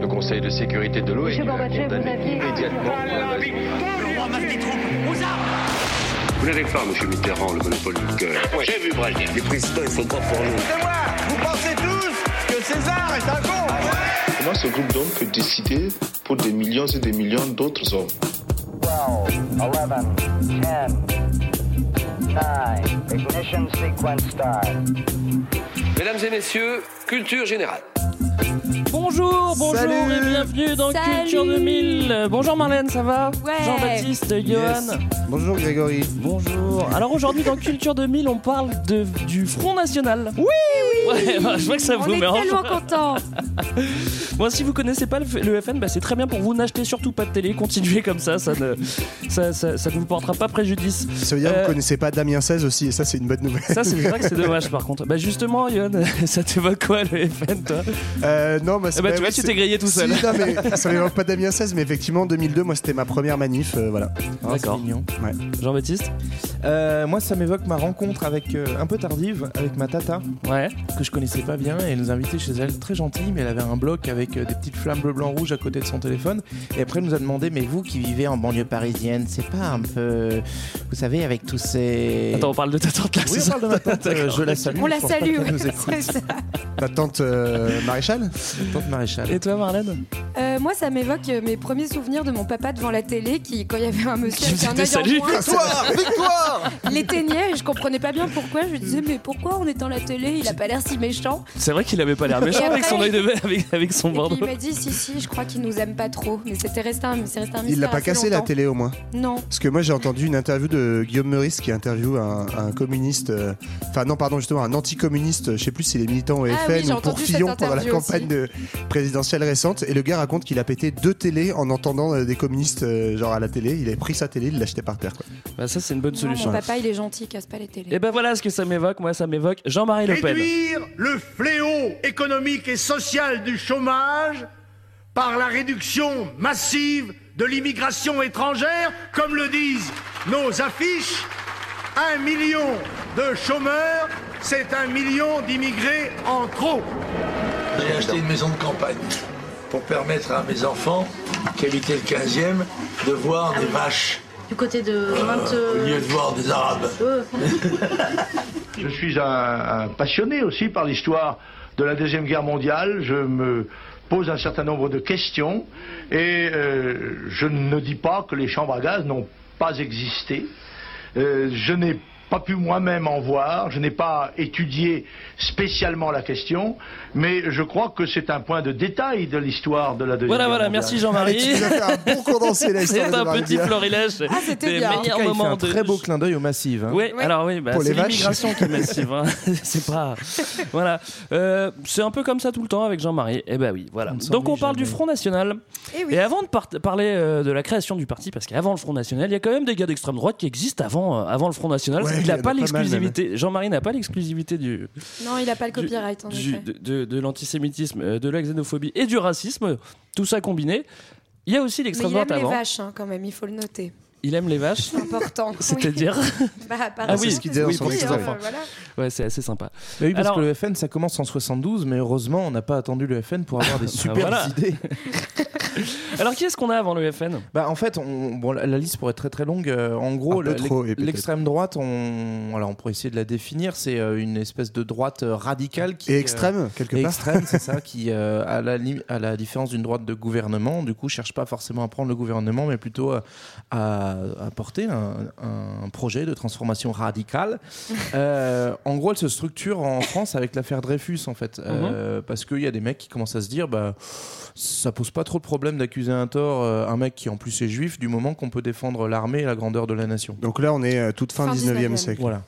Le Conseil de sécurité de l'ONU a condamné immédiatement. Vous n'avez pas, monsieur Mitterrand, le monopole du cœur. J'ai vu Brasier. Les présidents, ils sont pas pour nous. C'est moi Vous pensez tous que César est un con Comment ce groupe d'hommes peut décider pour des millions et des millions d'autres hommes? 12, 11, 10, 9, ignition sequence start. Mesdames et messieurs, culture générale. Bonjour, bonjour Salut. et bienvenue dans Salut. Culture 2000. Bonjour Marlène, ça va? Ouais. Jean-Baptiste, Johan. Bonjour Grégory. Bonjour. Alors aujourd'hui dans Culture 2000, on parle de, du Front National. Oui, oui. Ouais, je vois que ça On vous est mélange. tellement contents. Bon, si vous connaissez pas le, le FN, bah, c'est très bien pour vous. N'achetez surtout pas de télé. Continuez comme ça, ça ne, ça, ça- ça ne vous portera pas préjudice. Ça veut dire que Euh, vous connaissez pas Damien 16 aussi, et ça c'est une bonne nouvelle. Ça, c'est vrai que c'est dommage par contre. Bah justement, Johan, ça t'évoque quoi le FN, toi? Euh, non, moi, c'est- Eh bah, bah tu vois, oui, tu t'es grillé tout Si, seul. non, mais ça m'évoque pas Damien 16, mais effectivement, en 2002, moi, c'était ma première manif, euh, voilà. D'accord. mignon. Jean-Baptiste Euh, moi, ça m'évoque ma rencontre avec euh, un peu tardive avec ma tata Ouais. que je connaissais pas bien et elle nous a invités chez elle, très gentille, mais elle avait un bloc avec euh, des petites flammes bleu, blanc, rouge à côté de son téléphone. Et après, elle nous a demandé, mais vous qui vivez en banlieue parisienne, c'est pas un peu, vous savez, avec tous ces. Attends, on parle de ta tante là, oui, on parle de ma tante. euh, je la salue. On la salue. nous ouais. écoute. Ta tante euh, Tante maréchale. Et toi, Marlène Euh, moi, ça m'évoque euh, mes premiers souvenirs de mon papa devant la télé qui, quand il y avait un monsieur Qui avec un moins, Victoire Victoire l'éteignait et je comprenais pas bien pourquoi. Je lui disais, mais pourquoi en étant la télé, il a pas l'air si méchant C'est vrai qu'il avait pas l'air méchant avec son œil de verre, avec, avec son bordeaux. il m'a dit, si, si, je crois qu'il nous aime pas trop. Mais c'était resté un, c'est resté un mystère. Il l'a pas cassé la télé au moins. Non. Parce que moi j'ai entendu une interview de Guillaume Meurice qui interviewe un, un communiste, euh, enfin non pardon justement un anticommuniste, je sais plus s'il est militant au Ah FN oui, ou pour Fillon pendant la interview campagne de présidentielle récente et le gars raconte qu'il a pété deux télés en entendant euh, des communistes euh, genre à la télé, il avait pris sa télé, il l'a jeté par terre quoi. Bah, ça, c'est une bonne Non, solution. mon papa, il est gentil, il casse pas les télés. Et ben voilà ce que ça m'évoque. Moi, ça m'évoque Jean-Marie Le Pen. Réduire le fléau économique et social du chômage par la réduction massive de l'immigration étrangère, comme le disent nos affiches. Un million de chômeurs, c'est un million d'immigrés en trop. J'ai acheté une maison de campagne pour permettre à mes enfants qui habitaient le 15e de voir des vaches Du côté de euh, Mainte- au lieu de voir des arabes. Euh, Je suis un, un passionné aussi par l'histoire de la Deuxième Guerre mondiale. Je me pose un certain nombre de questions et euh, je ne dis pas que les chambres à gaz n'ont pas existé. Euh, je n'ai pas pu moi-même en voir, je n'ai pas étudié spécialement la question, mais je crois que c'est un point de détail de l'histoire de la Deuxième Voilà, Guerre voilà, mondiale. merci Jean-Marie. Tu nous as fait un bon condensé là, C'est de un Marie petit florilège. Ah, c'était des bien. En tout meilleurs cas, il fait moments un de- très beau clin d'œil au massif. hein. Oui, alors oui, bah, Pour c'est les vaches. l'immigration qui est massive. hein. c'est pas. Voilà. Euh, c'est un peu comme ça tout le temps avec Jean-Marie. Et ben oui, voilà. On ne s'ennuie Donc on parle du jamais. Front National. Eh oui. Et avant de par- parler euh, de la création du parti, parce qu'avant le Front National, il y a quand même des gars d'extrême droite qui existent avant, euh, avant le Front National. Ouais, il n'a pas l'exclusivité. Jean-Marie n'a pas l'exclusivité du, Non, il a pas le copyright, en du- effet. de, de- de l'antisémitisme, euh, de la xénophobie et du racisme. Tout ça combiné. Il y a aussi Mais l'extrême il aime droite les avant. vaches, hein, quand même, il faut le noter. Il aime les vaches. C'est important. C'est-à-dire Oui. Bah, Ah oui, ce qu'il disait dans oui, son pour ses enfants. euh, voilà. Ouais, c'est assez sympa. Mais oui, parce Alors- que le FN, ça commence en 72, mais heureusement, on n'a pas attendu le FN pour avoir des super voilà. idées. Alors, qui est-ce qu'on a avant le FN Bah, en fait, on, bon, la, la liste pourrait être très très longue. Euh, en gros, le- peut-être. l'extrême droite, on, voilà, on pourrait essayer de la définir. C'est euh, une espèce de droite euh, radicale qui Et euh, extrême quelque et part. extrême, c'est ça, qui, euh, à, la, à la différence d'une droite de gouvernement, du coup, cherche pas forcément à prendre le gouvernement, mais plutôt à, à, à porter un, un projet de transformation radicale. Euh, en gros, elle se structure en France avec l'affaire Dreyfus, en fait, Euh, parce qu'il y a des mecs qui commencent à se dire, bah, ça pose pas trop de problème d'accuser un tort euh, un mec qui en plus est juif, du moment qu'on peut défendre l'armée et la grandeur de la nation. Donc là on est toute fin, Fin 19e 19e. siècle. Voilà.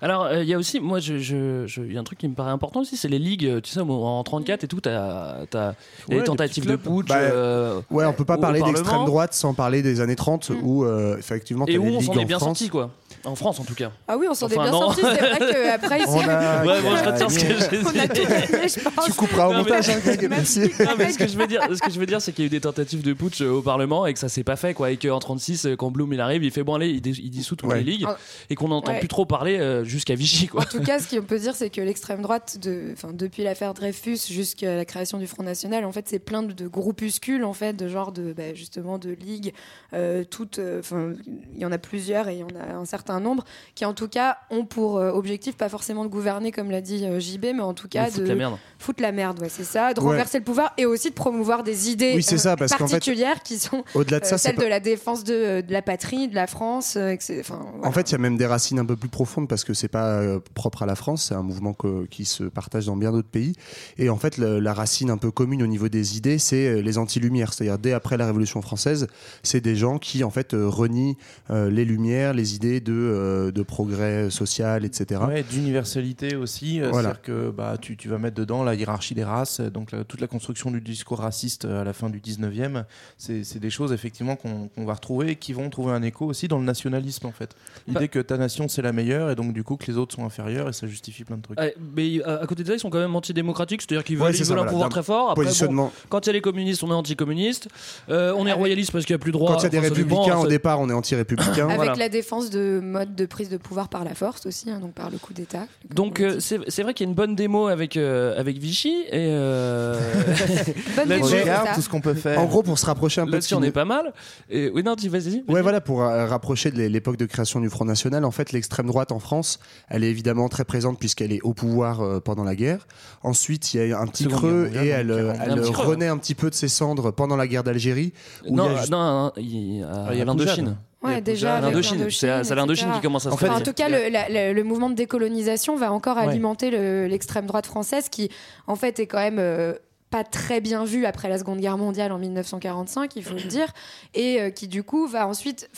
Alors, euh, il y a aussi, moi, je- je- je- il y a un truc qui me paraît important aussi, c'est les ligues. euh, Tu sais, en 34 et tout, t'as Ouais, les tentatives de putsch. Bah, euh, Ouais, on peut pas parler d'extrême droite sans parler des années 30 où euh, effectivement et où les on s'en est en bien France. sorti, quoi. En France, en tout cas. Ah oui, on s'en Enfin, est bien sorti. C'est vrai qu'après, On a- Ouais, bon, je retire ce que j'ai on a dit. tout gagné, je pense. Tu couperas au montage, hein, Greg, merci. Non, mais ce que je veux dire, ce que je veux dire, c'est qu'il y a eu des tentatives de putsch euh, au Parlement et que ça s'est pas fait, quoi. Et qu'en 36, euh, quand Bloom il arrive, il fait bon allez, il, il dissout toutes Ouais. les ligues Ah. et qu'on n'entend Ouais. plus trop parler euh, jusqu'à Vichy, quoi. En tout cas, ce qu'on peut dire, c'est que l'extrême droite, de, depuis l'affaire Dreyfus jusqu'à la création du Front National, en fait, c'est plein de, de groupuscules, en fait, de genre de, bah, justement, de ligues, euh, toutes, euh, enfin, il y en a plusieurs et il y en a un certain nombre qui, en tout cas, ont pour euh, objectif pas forcément de gouverner, comme l'a dit euh, JB, mais en tout cas de la merde. foutre la merde, ouais, c'est ça, de Ouais. renverser le pouvoir et aussi de promouvoir des idées Oui, c'est euh, ça, parce qu'en fait, particulières qui sont Au-delà de ça, celles pas- de la défense de, de la patrie, de la France, euh, et que c'est- enfin, En fait, il y a même des racines un peu plus profondes parce que c'est pas euh, propre à la France, c'est un mouvement que- qui se partage dans bien d'autres pays. Et en fait, le- la racine un peu commune au niveau des idées, c'est les anti-lumières. C'est-à-dire, dès après la Révolution française, c'est des gens qui, en fait, euh, renient euh, les lumières, les idées de, euh, de progrès social, etc. Ouais, d'universalité aussi. euh, Voilà. C'est-à-dire que bah, tu, tu vas mettre dedans la hiérarchie des races, donc la- toute la construction du discours raciste à la fin du 19e. C'est c'est des choses effectivement qu'on qu'on va retrouver et qui vont trouver un écho aussi dans le nationalisme en fait. L'idée Bah- que ta nation c'est la meilleure et donc du coup que les autres sont inférieurs et ça justifie plein de trucs. Ouais, mais euh, à côté de ça, ils sont quand même antidémocratiques, c'est-à-dire qu'ils veulent, Ouais, ils ça, veulent un voilà, pouvoir très fort. Après, bon, Positionnement. quand il y a les communistes, on est anticommuniste. Euh, on est royaliste parce qu'il n'y a plus de droit. Quand il y a des républicains, au départ, on est anti-républicain. Avec Voilà. la défense de mode de prise de pouvoir par la force aussi, hein, donc par le coup d'État. Donc euh, c'est c'est vrai qu'il y a une bonne démo avec euh, avec Vichy et euh... Bonne démo, ça. tout ce qu'on peut faire. En gros, pour se rapprocher un peu de là-dessus on est pas mal. Et oui non, dis vas-y. Ouais, voilà, pour euh, rapprocher de l'époque de création du Front National, en fait, l'extrême droite en France, elle est évidemment très présente puisqu'elle est au pouvoir euh, pendant la guerre. Ensuite, il y a un petit Seconde creux et elle, euh, elle Un petit creux. renaît un petit peu de ses cendres pendant la guerre d'Algérie. Non, il y a juste- non, non, il y a Ah, il y a l'Indochine. Ouais, déjà. L'Indochine, c'est l'Indochine qui commence à se En fait, en tout cas, le, la- la- le mouvement de décolonisation va encore Ouais. alimenter le- l'extrême droite française qui, en fait, est quand même euh, pas très bien vue après la Seconde Guerre mondiale en 1945, il faut le dire, et euh, qui, du coup, va ensuite.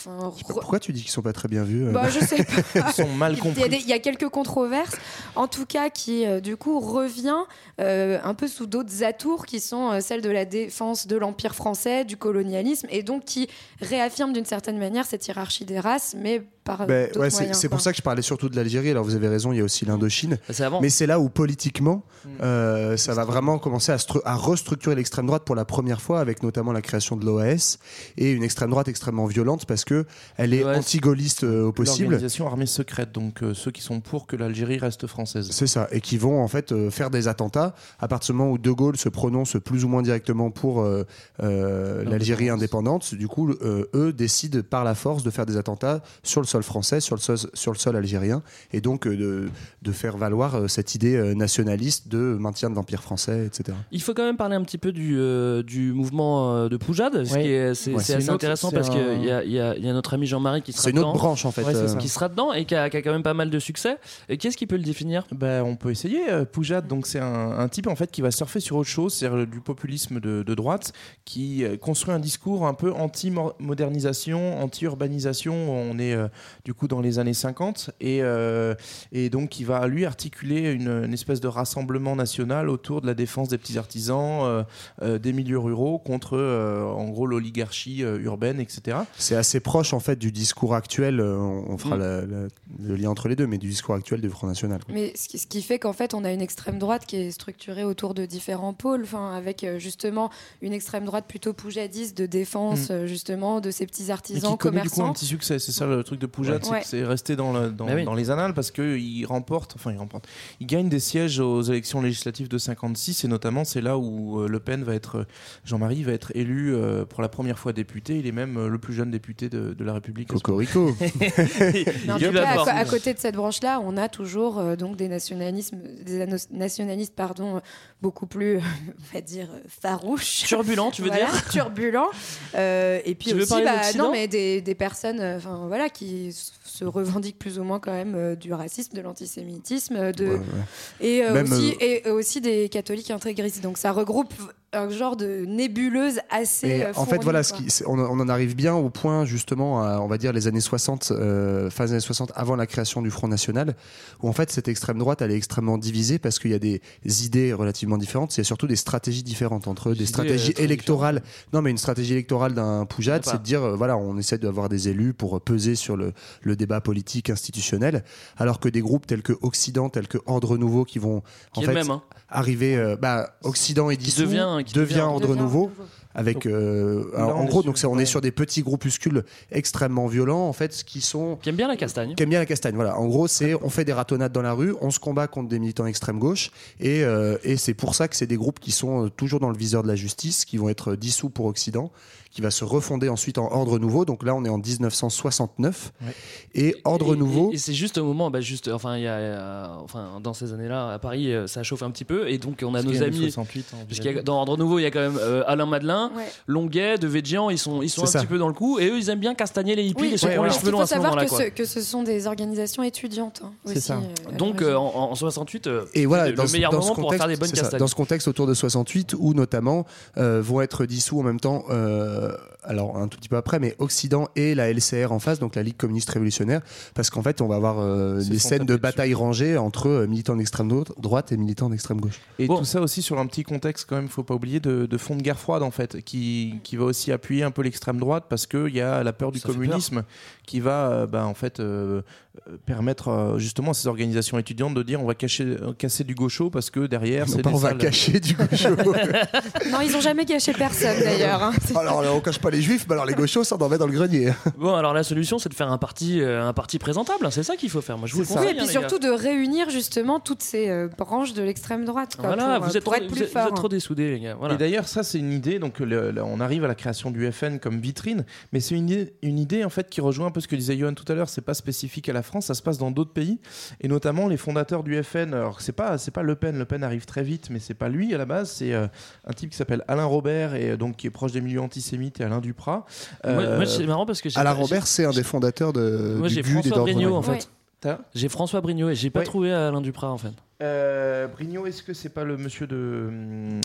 Pourquoi tu dis qu'ils sont pas très bien vus euh Bah, je sais pas. Ils sont mal compris. il y a quelques controverses, en tout cas qui euh, du coup revient un peu sous d'autres atours qui sont celles de la défense de l'empire français, du colonialisme, et donc qui réaffirment d'une certaine manière cette hiérarchie des races, mais Ben, ouais, c'est moyens. c'est pour ça que je parlais surtout de l'Algérie. Alors vous avez raison, il y a aussi l'Indochine. Avant. Mais c'est là où politiquement, euh, ça va vraiment commencer à, stru- à restructurer l'extrême droite pour la première fois, avec notamment la création de l'OAS et une extrême droite extrêmement violente parce que elle est anti-gaulliste euh, au possible. L'organisation armée secrète, donc euh, ceux qui sont pour que l'Algérie reste française. C'est ça, et qui vont en fait euh, faire des attentats à partir du moment où De Gaulle se prononce plus ou moins directement pour euh, euh, l'Algérie indépendante. Du coup, euh, eux décident par la force de faire des attentats sur le sol français, sur le sol, sur le sol algérien, et donc euh, de, de faire valoir euh, cette idée euh, nationaliste de maintien de l'empire français, etc. Il faut quand même parler un petit peu du, euh, du mouvement de Poujade, ce Oui. qui est, c'est, Ouais, c'est c'est assez autre- intéressant c'est parce un- qu'il y a, il y, a, il y a notre ami Jean-Marie qui sera C'est une autre dedans. branche en fait. Ouais, euh, qui sera dedans et qui a, qui a quand même pas mal de succès. Et qu'est-ce qui peut le définir? Ben, on peut essayer. Poujade, donc c'est un, un type en fait qui va surfer sur autre chose, c'est-à-dire du populisme de, de droite, qui construit un discours un peu anti-modernisation, anti-urbanisation. On est euh, du coup dans les années 50 et, euh, et donc qui va lui articuler une, une espèce de rassemblement national autour de la défense des petits artisans, euh, euh, des milieux ruraux contre euh, en gros l'oligarchie euh, urbaine, etc. C'est assez proche en fait du discours actuel. euh, on fera Mm. la- la- le lien entre les deux, mais du discours actuel du Front National. quoi. Mais ce qui, ce qui fait qu'en fait, on a une extrême droite qui est structurée autour de différents pôles, enfin, avec euh, justement une extrême droite plutôt poujadiste de défense, Mm. justement, de ces petits Mais artisans qui connaît du coup un petit succès, c'est ça le truc de Poujade, c'est Ouais. resté dans, le- dans, Bah oui. dans les annales parce qu'il remporte, enfin il remporte, il gagne des sièges aux élections législatives de 56 et notamment c'est là où euh, Le Pen va être, Jean-Marie va être élu euh, pour la première fois député, il est même euh, le plus jeune député de, de la République. Cocorico. Mais en Il tout va cas, à, à côté de cette branche-là, on a toujours euh, donc des nationalismes, des nationalistes, pardon, euh, beaucoup plus, on va dire, euh, farouches. Turbulent, tu veux Voilà, dire turbulent. Euh, et puis Tu aussi, bah, non, mais des, des personnes, euh, enfin voilà, qui se revendiquent plus ou moins quand même euh, du racisme, de l'antisémitisme, de Ouais, ouais. et, euh, aussi, et aussi des catholiques intégristes. Donc ça regroupe un genre de nébuleuse assez. Euh, en fait, voilà, ce qui- on, on en arrive bien au point, justement, à, on va dire les années 60, euh, fin des années 60, avant la création du Front National, où en fait, cette extrême droite, elle est extrêmement divisée parce qu'il y a des idées relativement différentes. Il y a surtout des stratégies différentes entre eux, des stratégies euh, électorales. Non, mais une stratégie électorale d'un Poujade, c'est de dire, euh, voilà, on essaie d'avoir des élus pour peser sur le, le débat politique institutionnel, alors que des groupes tels que Occident, tels que Ordre Nouveau, qui vont Qui en est fait le même, hein. Arriver, euh, bah, Occident est dissous, devient- devient devient- Ordre devient Nouveau. Nouveau. Avec, euh, alors, en gros, donc c'est- on est sur des petits groupuscules extrêmement violents, en fait, qui sont Qui aime bien la castagne. qui aiment bien la castagne. Voilà. En gros, c'est on fait des ratonnades dans la rue, on se combat contre des militants d'extrême gauche, et, euh, et c'est pour ça que c'est des groupes qui sont euh, toujours dans le viseur de la justice, qui vont être dissous pour Occident, qui va se refonder ensuite en Ordre Nouveau. Donc là, on est en 1969, Ouais. et Ordre Et- Nouveau. Et, et c'est juste au moment, bah, juste, enfin, il y a, euh, enfin, dans ces années-là, à Paris, ça chauffe un petit peu, et donc on a Parce qu'il y nos a amis. 68 en Parce qu'il y a, dans Ordre Nouveau, il y a quand même euh, Alain Madelin, Ouais. Longuet, De Végian, ils sont, ils sont un ça. petit peu dans le coup, et eux, ils aiment bien castagner les hippies, Oui, les ceux ouais, qui ont les cheveux Il longs faut à ce savoir moment-là. que, quoi. ce, que ce sont des organisations étudiantes. hein, aussi, ça. euh, Donc euh, en, en 68, euh, Et voilà, le dans, ce- meilleur dans moment ce pour contexte, faire des bonnes castagnes. dans ce contexte autour de 68, où notamment euh, vont être dissous en même temps, euh, alors un tout petit peu après, mais Occident et la LCR en face, donc la Ligue communiste révolutionnaire, parce qu'en fait, on va avoir euh, des scènes de bataille rangée entre euh, militants d'extrême droite- droite et militants d'extrême gauche. Et Bon. tout ça aussi sur un petit contexte quand même, faut pas oublier de, de fond de guerre froide en fait, qui, qui va aussi appuyer un peu l'extrême droite parce qu'il y a la peur du Ça communisme qui va euh, bah, en fait euh, euh, permettre euh, justement à ces organisations étudiantes de dire on va cacher, casser du gaucho parce que derrière c'est on va cacher du gaucho. Non, ils ont jamais caché personne d'ailleurs. hein. alors là, on cache pas les juifs, mais alors les gauchos, ça en met dans le grenier. Bon, alors la solution, c'est de faire un parti, euh, un parti présentable. hein, C'est ça qu'il faut faire. Moi, je vous le. Oui, et puis hein, surtout de réunir justement toutes ces euh, branches de l'extrême droite. quoi, Voilà, pour, vous êtes, pour trop, être plus êtes- vous fort. êtes trop désoudés, les gars. Voilà. Et d'ailleurs, ça, c'est une idée. Donc, le- le- on arrive à la création du FN comme vitrine, mais c'est une idée, une idée en fait qui rejoint un peu ce que disait Johan tout à l'heure. C'est pas spécifique à la France, ça se passe dans d'autres pays, et notamment les fondateurs du FN. Alors, c'est pas, c'est pas Le Pen. Le Pen arrive très vite, mais c'est pas lui à la base. C'est euh, un type qui s'appelle Alain Robert et euh, donc qui est proche des milieux antisémites et Alain Duprat. Moi, Euh, moi, c'est marrant parce que j'ai Alain Robert, c'est un des fondateurs de, Moi, du j'ai François Brignot, en fait. Ouais. J'ai François Brignot et j'ai pas Ouais. trouvé Alain Duprat en fait. Euh, Brignot, est-ce que c'est pas le monsieur de,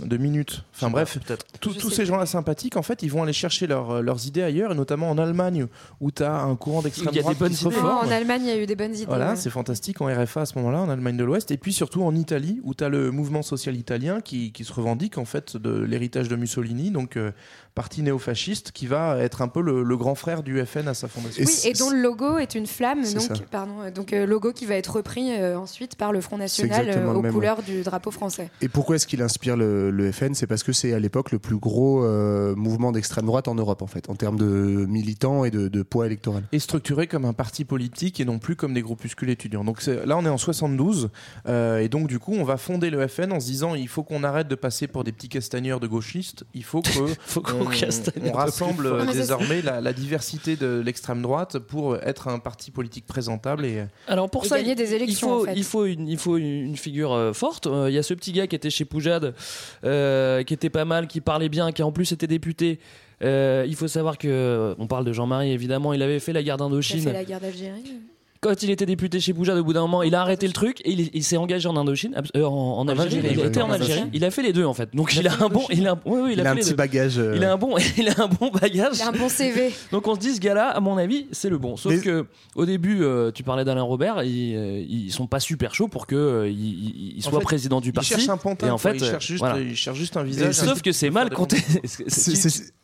de Minute? Enfin bref, tous ces gens-là sympathiques, en fait, ils vont aller chercher leurs- leurs idées ailleurs, et notamment en Allemagne, où tu as un courant d'extrême Il y a des droite bonnes qui se en Allemagne, il y a eu des bonnes idées. Voilà, ouais. c'est fantastique en RFA à ce moment-là, en Allemagne de l'Ouest, et puis surtout en Italie, où tu as le mouvement social italien qui, qui se revendique en fait de l'héritage de Mussolini, donc euh, parti néofasciste, qui va être un peu le, le grand frère du FN à sa fondation. Oui, et dont le logo est une flamme, C'est donc ça. pardon, euh, donc euh, logo qui va être repris euh, ensuite par le Front National exactement le aux même, couleurs du drapeau français. Et pourquoi est-ce qu'il inspire le, le FN C'est parce que c'est à l'époque le plus gros euh, mouvement d'extrême droite en Europe, en fait, en termes de militants et de, de poids électoral. et structuré comme un parti politique et non plus comme des groupuscules étudiants. Donc là, on est en 72, euh, et donc du coup, on va fonder le FN en se disant il faut qu'on arrête de passer pour des petits castagneurs de gauchistes, il faut que Faut qu'on on, on rassemble désormais la, la diversité de l'extrême droite pour être un parti politique présentable et Alors pour Et ça, gagner il- des élections, il faut, en fait. il faut une, il faut une, une figure euh, forte. Euh, Il y a ce petit gars qui était chez Poujade, euh, qui était pas mal, qui parlait bien, qui en plus était député. Euh, il faut savoir que, on parle de Jean-Marie évidemment, il avait fait la guerre Qui a d'Indochine. fait la guerre d'Algérie. Quand il était député chez Poujade, au bout d'un moment, il a arrêté le truc et il, il s'est engagé en Indochine, euh, en, en Algérie. Algérie, il était en Algérie. Il a fait les deux en fait. Donc Il a un bon, il a, oui, oui, il Il, a, a un petit deux. bagage. euh, Il a un bon, il a un bon bagage. Il a un bon CV. Donc on se dit ce gars-là, à mon avis, c'est le bon. Sauf Mais- que au début, euh, tu parlais d'Alain Robert, ils, ils sont pas super chauds pour que euh, il, il- En soit fait, président du il parti. cherche un pantin. et en quoi. fait, il, cherche juste, voilà. il cherche juste un visage. Sauf que c'est mal compté.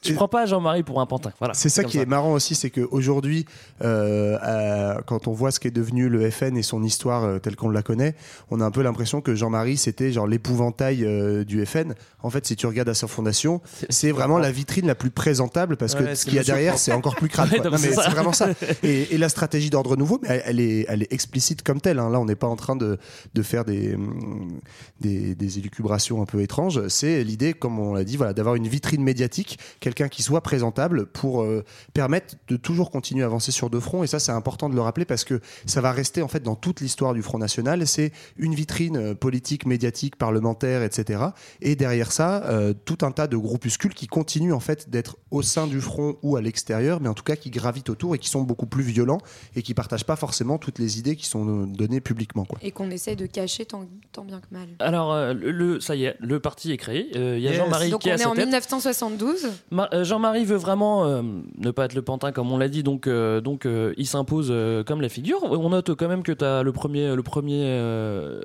Tu, prends pas Jean-Marie pour un pantin. Voilà. C'est ça qui est marrant aussi, c'est qu'aujourd'hui, quand on voit ce qu'est devenu le FN et son histoire euh, telle qu'on la connaît, on a un peu l'impression que Jean-Marie, c'était genre l'épouvantail euh, du FN. En fait, si tu regardes à sa fondation, c'est vraiment la vitrine la plus présentable parce que Ouais, ce qu'il y a derrière, c'est encore plus crade. Ouais, c'est vraiment ça. Et, et la stratégie d'ordre nouveau, mais elle, elle est, elle est explicite comme telle. hein. Là, on n'est pas en train de, de faire des, hum, des, des élucubrations un peu étranges. C'est l'idée, comme on l'a dit, voilà, d'avoir une vitrine médiatique, quelqu'un qui soit présentable pour euh, permettre de toujours continuer à avancer sur deux fronts. Et ça, c'est important de le rappeler parce que ça va rester en fait dans toute l'histoire du Front National. C'est une vitrine euh, politique, médiatique, parlementaire, etc. Et derrière ça, euh, tout un tas de groupuscules qui continuent en fait d'être au sein du front ou à l'extérieur, mais en tout cas qui gravitent autour et qui sont beaucoup plus violents et qui partagent pas forcément toutes les idées qui sont euh, données publiquement. Quoi. Et qu'on essaye de cacher tant, tant bien que mal. Alors, euh, le, ça y est, le parti est créé. Euh, Il y a Yes. Jean-Marie Donc qui est à est sa en tête. 1972. Ma- euh, Jean-Marie veut vraiment euh, ne pas être le pantin comme on l'a dit, donc, euh, donc euh, il s'impose euh, comme la figure. On note quand même que tu as le premier, le, premier, euh,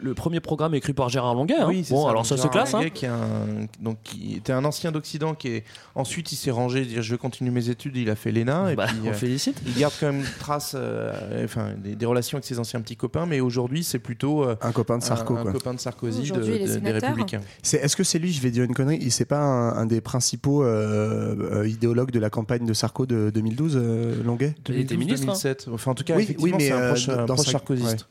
le premier programme écrit par Gérard Longuet. hein. Oui, c'est bon, ça. alors Donc, ça se Gérard classe. hein. Longuet, qui, est un- donc, qui était un ancien d'Occident qui est ensuite il s'est rangé, dire je continue mes études, il a fait l'ENA et Bah, puis on euh, félicite. il garde quand même une trace, euh, enfin des, des relations avec ses anciens petits copains, mais aujourd'hui c'est plutôt euh, Un copain de Sarko. un, copain de Sarkozy de, de- des. Républicains. C'est- Est-ce que c'est lui, je vais dire une connerie, il c'est pas un, un des principaux euh, euh, idéologues de la campagne de Sarko de 2012, euh, Longuet? Il était 2012, ministre, hein. 2007. Enfin, en tout cas, Oui, effectivement, oui, mais, c'est un euh, proche, un.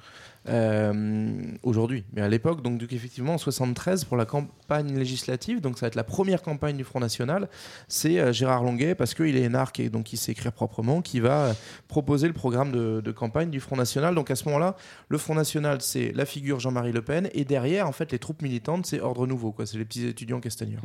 Euh, aujourd'hui, mais à l'époque, donc, donc effectivement en 73 pour la campagne législative, donc ça va être la première campagne du Front National, c'est euh, Gérard Longuet parce qu'il est énarque et donc il sait écrire proprement, qui va euh, proposer le programme de, de campagne du Front National. Donc à ce moment-là, le Front National c'est la figure Jean-Marie Le Pen et derrière en fait les troupes militantes c'est Ordre Nouveau, quoi, c'est les petits étudiants castagneurs.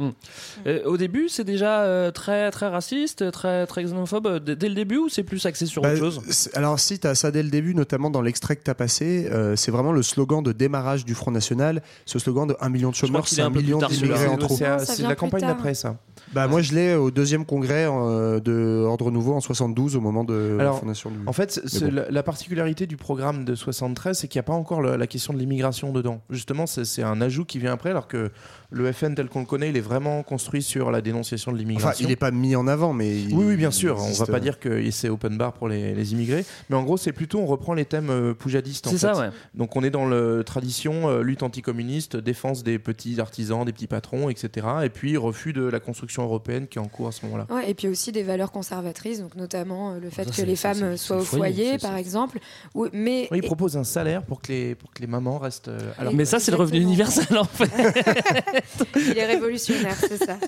Euh, au début, c'est déjà euh, très, très raciste, très, très xénophobe. Dès le début ou c'est plus axé sur Bah, autre chose? Alors si tu as ça dès le début, notamment dans l'extrait que tu as passé, euh, c'est vraiment le slogan de démarrage du Front National, ce slogan de 1 million de chômeurs, c'est est un 1 peu plus million d'immigrés en trop. C'est la campagne d'après ça. Bah, moi je l'ai au deuxième congrès euh, de Ordre Nouveau en 72 au moment de la Alors, fondation du... En fait, bon. la, la particularité du programme de 73, c'est qu'il n'y a pas encore le- la question de l'immigration dedans. Justement, c'est un ajout qui vient après, alors que le FN tel qu'on le connaît, il est vraiment construit sur la dénonciation de Enfin, l'immigration. il n'est pas mis en avant, mais... il- Oui, oui, bien sûr. On existe, va pas euh, dire que c'est open bar pour les, les immigrés, mais en gros, c'est plutôt on reprend les thèmes euh, poujadistes. C'est ça, fait. ouais. Donc, on est dans la tradition euh, lutte anticommuniste, défense des petits artisans, des petits patrons, etc. Et puis refus de la construction européenne qui est en cours à ce moment-là. Ouais, et puis aussi des valeurs conservatrices, donc notamment euh, le fait Ça, que les ça, femmes soient au foyer, par exemple. Ou- mais Oui, il propose un salaire pour que les, pour que les mamans restent euh, à leur Et- Mais ça, c'est le revenu universel en fait. il est révolutionnaire, c'est ça.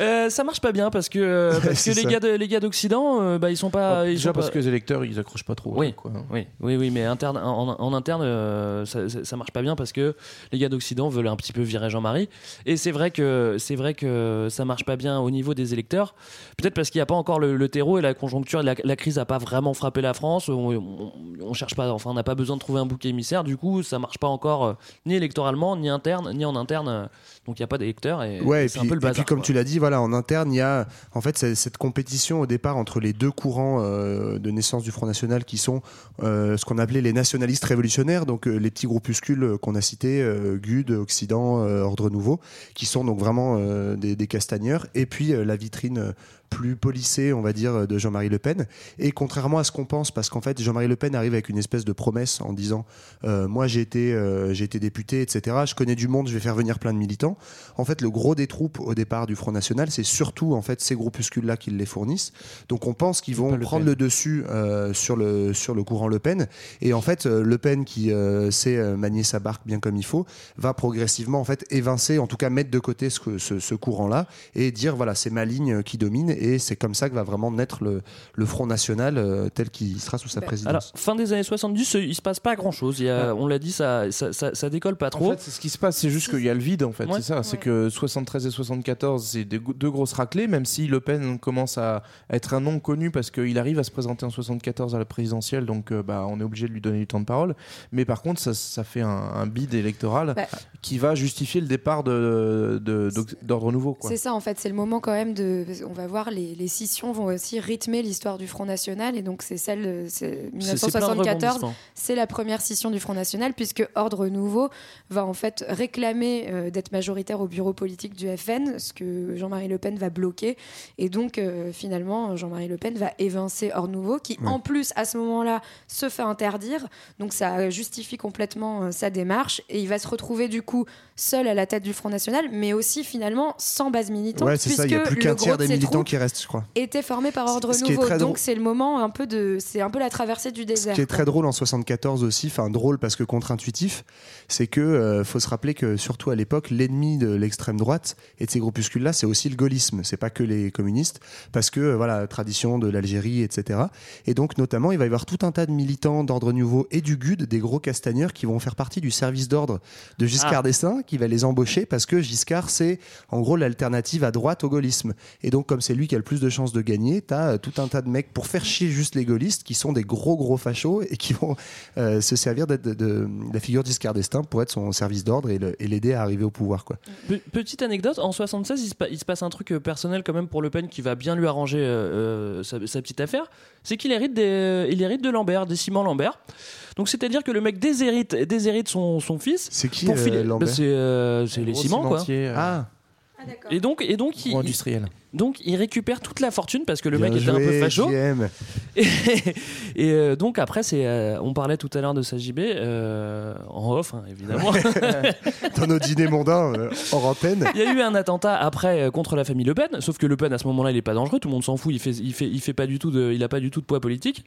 Euh, ça marche pas bien parce que, euh, parce que les gars, de- les gars d'Occident, euh, bah, ils sont pas. ils Déjà sont parce pas- que les électeurs, ils accrochent pas trop. Oui. quoi. Oui, oui, oui, mais interne, en, en interne, euh, ça, ça, ça marche pas bien parce que les gars d'Occident veulent un petit peu virer Jean-Marie. Et c'est vrai que c'est vrai que ça marche pas bien au niveau des électeurs. Peut-être parce qu'il n'y a pas encore le, le terreau et la conjoncture, la, la crise a pas vraiment frappé la France. On, on- on cherche pas, enfin, on n'a pas besoin de trouver un bouc émissaire. Du coup, ça marche pas encore euh, ni électoralement, ni interne, ni en interne. Euh, donc il y a pas d'électeurs et, Ouais, et c'est puis, un peu le et puis comme quoi. tu l'as dit, voilà, en interne, il y a en fait cette compétition au départ entre les deux courants euh, de naissance du Front National qui sont euh, ce qu'on appelait les nationalistes révolutionnaires, donc euh, les petits groupuscules qu'on a cités, GUD, Occident, Ordre Nouveau, qui sont donc vraiment des, des castagneurs, et puis la vitrine plus polissée, on va dire, de Jean-Marie Le Pen. Et contrairement à ce qu'on pense, parce qu'en fait, Jean-Marie Le Pen arrive avec une espèce de promesse en disant euh, Moi, j'ai été, euh, j'ai été député, etc. Je connais du monde, je vais faire venir plein de militants. En fait, le gros des troupes au départ du Front National, c'est surtout en fait ces groupuscules-là qui les fournissent. Donc, on pense qu'ils vont Le prendre Pen. le dessus euh, sur, le, sur le courant Le Pen. Et en fait, Le Pen, qui sait manier sa barque bien comme il faut, va progressivement en fait évincer, en tout cas mettre de côté ce, ce, ce courant-là et dire voilà, c'est ma ligne qui domine. Et c'est comme ça que va vraiment naître le, le Front National euh, tel qu'il sera sous sa Bah, présidence. Alors, fin des années 70, il se passe pas grand chose. Il y a. On l'a dit, ça, ça, ça, ça décolle pas trop. En fait, c'est ce qui se passe, c'est juste qu'il y a le vide, en fait. Ouais. C'est ça. C'est que 73 et 74, c'est des go- deux grosses raclées, même si Le Pen commence à être un nom connu parce qu'il arrive à se présenter en 74 à la présidentielle, donc euh, bah, on est obligé de lui donner du temps de parole. Mais par contre, ça, ça fait un, un bide électoral Bah. qui va justifier le départ de- de- d'Ordre Nouveau. C'est ça, en fait, c'est le moment quand même de. On va voir, les, les scissions vont aussi rythmer l'histoire du Front National, et donc c'est celle. de 1974, rebondissements. c'est la première scission du Front National, puisque Ordre Nouveau va en fait réclamer euh, d'être majoritaire au bureau politique du FN, ce que Jean-Marie Le Pen va bloquer. Et donc, euh, finalement, Jean-Marie Le Pen va évincer Ordre Nouveau, qui Ouais. en plus, à ce moment-là, se fait interdire. Donc, ça justifie complètement euh, sa démarche. Et il va se retrouver, du coup, seul à la tête du Front National, mais aussi, finalement, sans base militante. Ouais, c'est ça, il y a puisque plus qu'un tiers de des militants troupes qui qui reste, je crois. Était formé par ordre Ce nouveau, très donc c'est le moment un peu de, c'est un peu la traversée du Ce désert. qui est très drôle en 74 aussi, enfin drôle parce que contre-intuitif, c'est que euh, faut se rappeler que surtout à l'époque, l'ennemi de l'extrême droite et de ces groupuscules-là, c'est aussi le gaullisme. C'est pas que les communistes, parce que euh, voilà, tradition de l'Algérie, etc. Et donc notamment, il va y avoir tout un tas de militants d'ordre nouveau et du GUD, des gros castagneurs, qui vont faire partie du service d'ordre de Giscard Ah. d'Estaing, qui va les embaucher parce que Giscard, c'est en gros l'alternative à droite au gaullisme. Et donc, comme c'est lui qui a le plus de chances de gagner, t'as euh, tout un tas de mecs pour faire chier juste les gaullistes qui sont des gros gros fachos et qui vont euh, se servir de, de- de la figure de Giscard d'Estaing pour être son service d'ordre et le- et l'aider à arriver au pouvoir. Quoi. Pe- Petite anecdote, en 76, il se, pa- il se passe un truc euh, personnel quand même pour Le Pen qui va bien lui arranger euh, sa, sa petite affaire. C'est qu'il hérite, des, il hérite de Lambert, des ciments Lambert. Donc c'est-à-dire que le mec déshérite, déshérite son, son fils. C'est qui pour euh, filer- Lambert Bah, C'est euh, c'est les ciments quoi. euh, Ah, Et donc, et donc, il, industriel. Donc il récupère toute la fortune parce que le bien mec était un peu joué, facho. Et, et, euh, donc après, c'est, euh, on parlait tout à l'heure de sa JB euh, en off, hein, évidemment. Dans nos dîners mondains euh, hors antenne. Il y a eu un attentat après euh, contre la famille Le Pen, sauf que Le Pen à ce moment-là il est pas dangereux, tout le monde s'en fout, il fait, il fait, il fait pas du tout de, il a pas du tout de poids politique.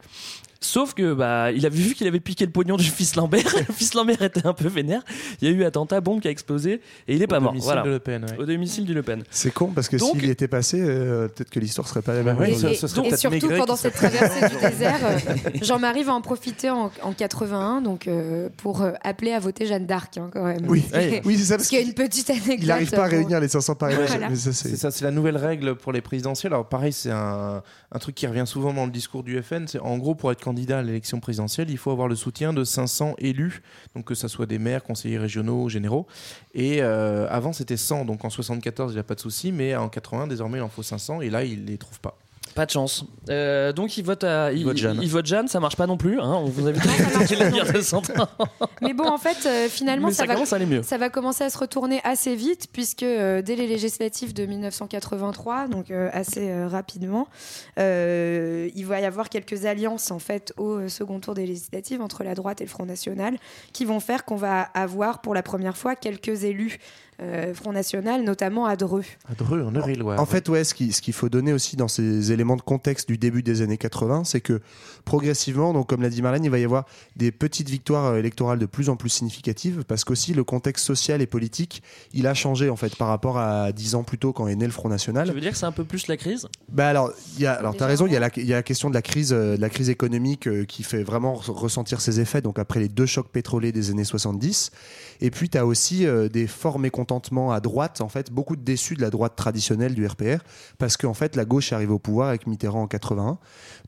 Sauf que bah il avait vu qu'il avait piqué le pognon du fils Lambert, le fils Lambert était un peu vénère. Il y a eu attentat, bombe qui a explosé et il est pas Au mort. domicile Voilà. de Le Pen, ouais. Au domicile du Le Pen. C'est con parce que Donc- s'il y était passé, euh, peut-être que l'histoire serait pas la même. Et, ça- serait surtout Maigret pendant cette traversée du désert, euh, Jean-Marie va en profiter en, en 81 donc euh, pour euh, appeler à voter Jeanne d'Arc hein, quand même. Oui, oui c'est ça. Parce qu'il y a une petite anecdote. qu'il n'arrive pas à réunir les 500 parrainages. Voilà. C'est- ça, c'est la nouvelle règle pour les présidentielles. Alors pareil, c'est un, un truc qui revient souvent dans le discours du FN. C'est en gros pour être candidat à l'élection présidentielle, il faut avoir le soutien de 500 élus, donc que ça soit des maires, conseillers régionaux, généraux. Et euh, avant c'était 100, donc en 74 il n'y a pas de souci, mais en 80 désormais il en faut 500 et là il les trouve pas. Pas de chance. Euh, donc il vote à, il, vote Jeanne. il vote Jeanne, ça marche pas non plus. Hein, on vous invite. Mais bon, en fait, euh, finalement, ça, ça va, commence à aller mieux. ça va commencer à se retourner assez vite, puisque euh, dès les législatives de 1983, donc euh, assez euh, rapidement, euh, il va y avoir quelques alliances en fait au euh, second tour des législatives entre la droite et le Front National, qui vont faire qu'on va avoir pour la première fois quelques élus euh, Front National, notamment à Dreux. À Dreux, en Eure-et-Loire. En fait, ouais, ce qui- ce qu'il faut donner aussi dans ces éléments de contexte du début des années 80, c'est que progressivement, donc comme l'a dit Marlène, il va y avoir des petites victoires euh, électorales de plus en plus significatives, parce qu'aussi le contexte social et politique, il a changé en fait par rapport à 10 ans plus tôt quand est né le Front National. Tu veux dire que c'est un peu plus la crise? Bah alors, il y a, alors t'as raison, il y, a la- il y a la question de la crise, euh, de la crise économique euh, qui fait vraiment re- ressentir ses effets. Donc après les deux chocs pétroliers des années 70, et puis t'as aussi euh, des forts mécontentements à droite, en fait, beaucoup de déçus de la droite traditionnelle du RPR, parce qu'en fait la gauche est arrivée au pouvoir avec Mitterrand en 81.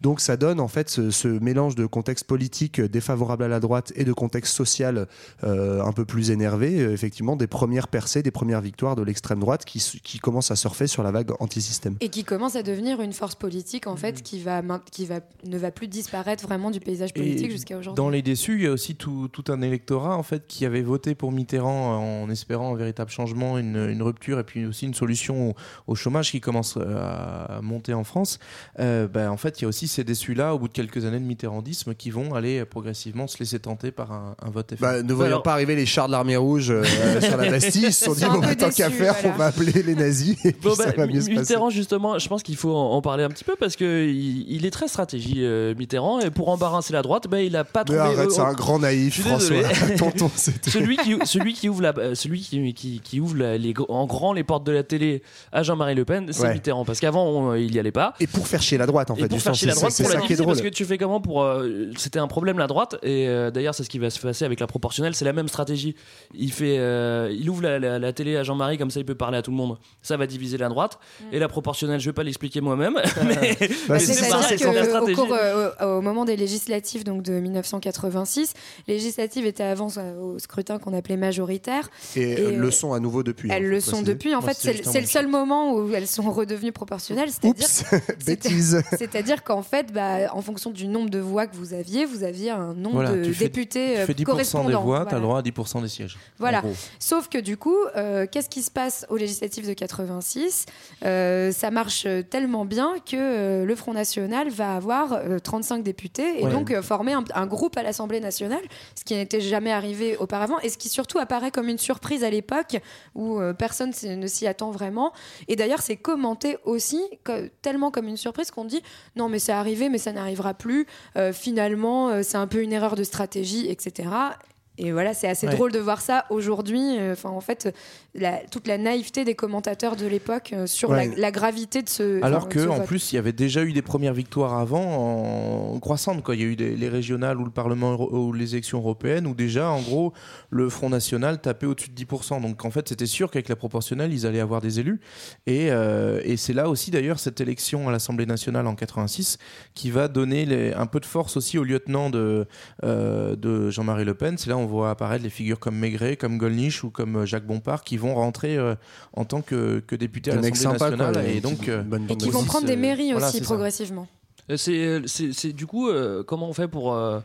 Donc ça donne en fait ce, ce mélange de contexte politique défavorable à la droite et de contexte social euh, un peu plus énervé, euh, effectivement des premières percées, des premières victoires de l'extrême droite qui, qui commencent à surfer sur la vague anti-système. Et qui commence à devenir une force politique en fait qui va qui va ne va plus disparaître vraiment du paysage politique jusqu'à aujourd'hui. Dans les déçus, il y a aussi tout, tout un électorat en fait qui avait voté pour Mitterrand en espérant un véritable changement, une, une rupture et puis aussi une solution au, au chômage qui commence euh, à monter en France. Euh, ben, en fait, il y a aussi ces déçus-là au bout de quelques années de mitterrandisme qui vont aller progressivement se laisser tenter par un, un vote FN. Bah, ne voyant Alors- pas arriver les chars de l'armée rouge euh, sur la Bastille, ils se sont dit bon, bah, tant qu'à faire, voilà. on va appeler les nazis et puis Bon, ça bah, va mieux se passer. Mitterrand, justement, je pense qu'il faut en, en parler un petit peu parce que il, est très stratégie, euh, Mitterrand, et pour embarrasser la droite, il a pas Mais trouvé. arrête, euh, c'est un grand naïf, François. Tonton, celui qui celui qui ouvre la euh, celui qui, qui, qui ouvre la- les, en grand les portes de la télé à Jean-Marie Le Pen c'est Ouais. Mitterrand. Parce qu'avant on- il y allait pas. Et pour faire chier la droite, en et fait. pour faire chier la droite c'est pour la ça qui est diviser drôle. parce que tu fais comment pour euh, c'était un problème la droite. Et euh, d'ailleurs c'est ce qui va se passer avec la proportionnelle. C'est la même stratégie. Il fait euh, il ouvre la, la- la télé à Jean-Marie comme ça il peut parler à tout le monde. Ça va diviser la droite. Et la proportionnelle je vais pas l'expliquer moi-même mais, Bah, c'est la qu'au stratégie. cours, euh, au, au moment des législatives donc de 1986, les législatives étaient avant euh, au scrutin qu'on appelait majoritaire. Et, Et, euh, euh, le sont à nouveau depuis. elles hein, le faut sont depuis. En Moi, fait, c'est le seul moment où elles sont redevenues proportionnelles. C'est-à-dire Oups, bêtise. C'est-à-dire qu'en fait, bah, en fonction du nombre de voix que vous aviez, vous aviez un nombre Voilà, de tu fais- députés tu euh, fais 10% des voix, tu as Voilà. le droit à 10% des sièges. Voilà. Sauf que du coup, euh, qu'est-ce qui se passe aux législatives de 86 Euh, Ça marche tellement bien que euh, le Front National va avoir euh, 35 députés et Ouais. donc euh, former un, un groupe à l'Assemblée nationale, ce qui n'était jamais arrivé auparavant et ce qui surtout apparaît comme une surprise à l'époque où euh, personne ne s'y attend vraiment. Et d'ailleurs, c'est commenté aussi tellement comme une surprise qu'on dit non, mais c'est arrivé, mais ça n'arrivera plus. Euh, finalement, euh, c'est un peu une erreur de stratégie, etc. Et voilà, c'est assez Ouais. drôle de voir ça aujourd'hui. Euh, Enfin, en fait, la- toute la naïveté des commentateurs de l'époque euh, sur Ouais. la, la gravité de ce. Alors que en vote. plus il y avait déjà eu des premières victoires avant en croissante quoi. Il y a eu des- les régionales ou le Parlement ou les élections européennes où déjà en gros le Front National tapait au-dessus de 10%. Donc en fait c'était sûr qu'avec la proportionnelle ils allaient avoir des élus et, euh, et c'est là aussi d'ailleurs cette élection à l'Assemblée nationale en 86 qui va donner les- un peu de force aussi au lieutenant de, euh, de Jean-Marie Le Pen. C'est là on voit apparaître les figures comme Maigret, comme Gollnisch ou comme euh, Jacques Bompard qui vont rentrer euh, en tant que, que députés à l'Assemblée quoi, nationale. et donc euh, Et qui de vont prendre des euh, mairies voilà, aussi progressivement. Euh, C'est, c'est, c'est- du coup, euh, comment on fait pour, euh,